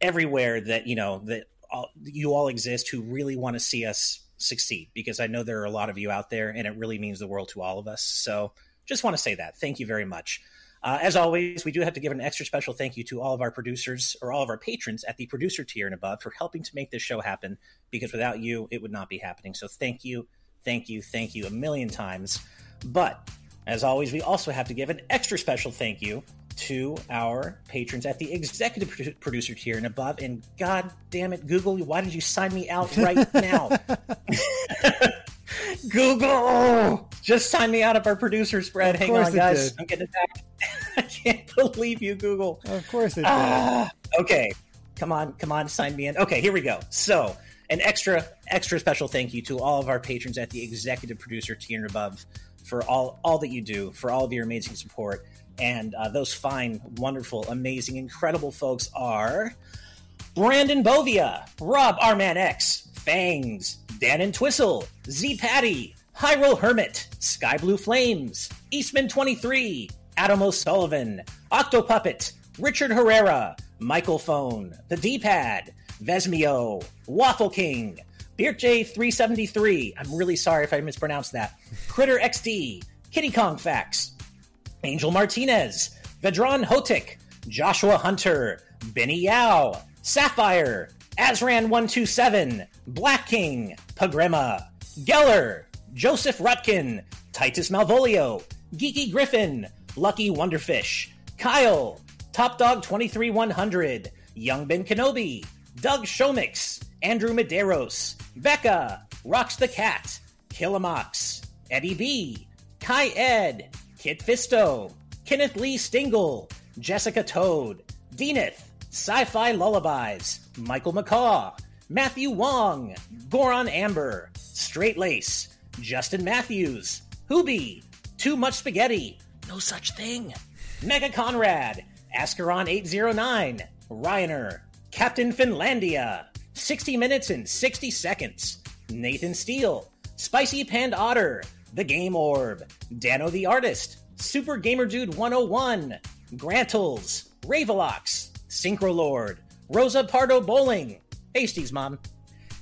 everywhere that, you know, that all, you all exist who really want to see us succeed because I know there are a lot of you out there and it really means the world to all of us. So just want to say that. Thank you very much. Uh, as always, we do have to give an extra special thank you to all of our producers or all of our patrons at the producer tier and above for helping to make this show happen because without you, it would not be happening. So thank you, thank you, thank you a million times. But as always, we also have to give an extra special thank you to our patrons at the executive producer tier and above. And god damn it, Google, why did you sign me out right [LAUGHS] now? [LAUGHS] Google, just sign me out of our producer spread. Of Hang on, guys. did. I'm getting attacked. [LAUGHS] I can't believe you, Google. Of course it did. Ah, okay, come on, come on, sign me in. Okay, here we go. So, an extra, extra special thank you to all of our patrons at the executive producer tier and above for all all that you do, for all of your amazing support, and uh, those fine, wonderful, amazing, incredible folks are Brandon Bovia, Rob Arman X, Fangs, Dan and Twistle, Z Patty, Hyrule Hermit, Sky Blue Flames, Eastman 23, Adam O'Sullivan, Octopuppet, Richard Herrera, Michael Phone, The D Pad, Vesmio, Waffle King, Beert J373, I'm really sorry if I mispronounced that, Critter XD, Kitty Kong Facts, Angel Martinez, Vedran Hotik, Joshua Hunter, Benny Yao, Sapphire, Azran127, Black King, Pagrema, Geller, Joseph Rutkin, Titus Malvolio, Geeky Griffin, Lucky Wonderfish, Kyle, Top Dog 23100, Young Ben Kenobi, Doug Shomix, Andrew Medeiros, Becca, Rocks the Cat, Killamox, Eddie B, Kai Ed, Kit Fisto, Kenneth Lee Stingle, Jessica Toad, Deaneth, Sci Fi Lullabies, Michael McCaw, Matthew Wong, Goron Amber, Straight Lace, Justin Matthews, Hoobie, Too Much Spaghetti, No Such Thing, Mega Conrad, Ascaron 809, Ryaner, Captain Finlandia, 60 Minutes and 60 Seconds, Nathan Steele, Spicy Pand Otter, The Game Orb, Dano the Artist, Super Gamer Dude 101, Grantles, Ravelox, Synchro Lord, Rosa Pardo Bowling, Hasties Mom,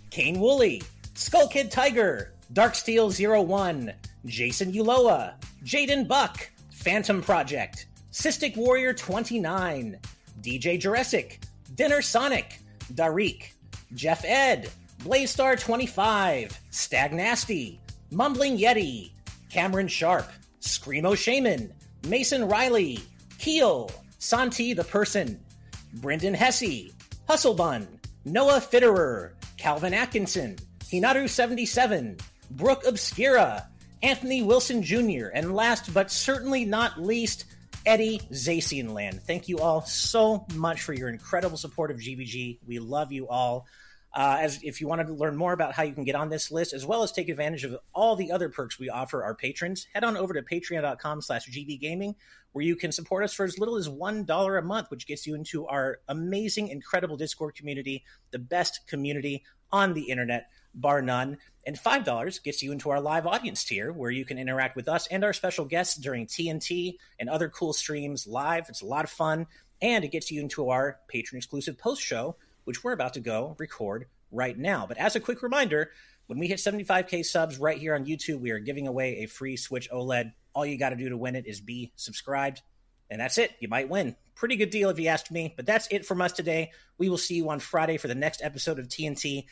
Kane Woolley, Skull Kid Tiger, Darksteel 01, Jason Uloa, Jaden Buck, Phantom Project, Cystic Warrior 29, DJ Jurassic, Dinner Sonic, Darik, Jeff Ed, Blaze 25, Stag Nasty, Mumbling Yeti, Cameron Sharp, Screamo Shaman, Mason Riley, Keel, Santi the Person, Brendan Hesse, Hustlebun, Noah Fitterer, Calvin Atkinson, Hinaru77, Brooke Obscura, Anthony Wilson Jr., and last but certainly not least, Eddie Zacianland. Thank you all so much for your incredible support of GBG. We love you all. Uh, as if you want to learn more about how you can get on this list, as well as take advantage of all the other perks we offer our patrons, head on over to patreon.com slash gbgaming, where you can support us for as little as $1 a month, which gets you into our amazing, incredible Discord community, the best community on the internet, bar none. And $5 gets you into our live audience tier, where you can interact with us and our special guests during TNT and other cool streams live. It's a lot of fun. And it gets you into our patron exclusive post show, which we're about to go record right now. But as a quick reminder, when we hit 75K subs right here on YouTube, we are giving away a free Switch OLED. All you got to do to win it is be subscribed. And that's it. You might win. Pretty good deal if you asked me. But that's it from us today. We will see you on Friday for the next episode of TNT.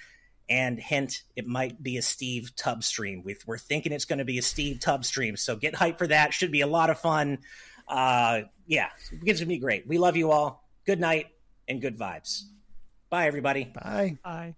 And hint, it might be a Steve Tubb stream. We're thinking it's going to be a Steve Tubb stream. So get hyped for that. Should be a lot of fun. Uh, yeah, it's going to be great. We love you all. Good night and good vibes. Bye, everybody. Bye. Bye.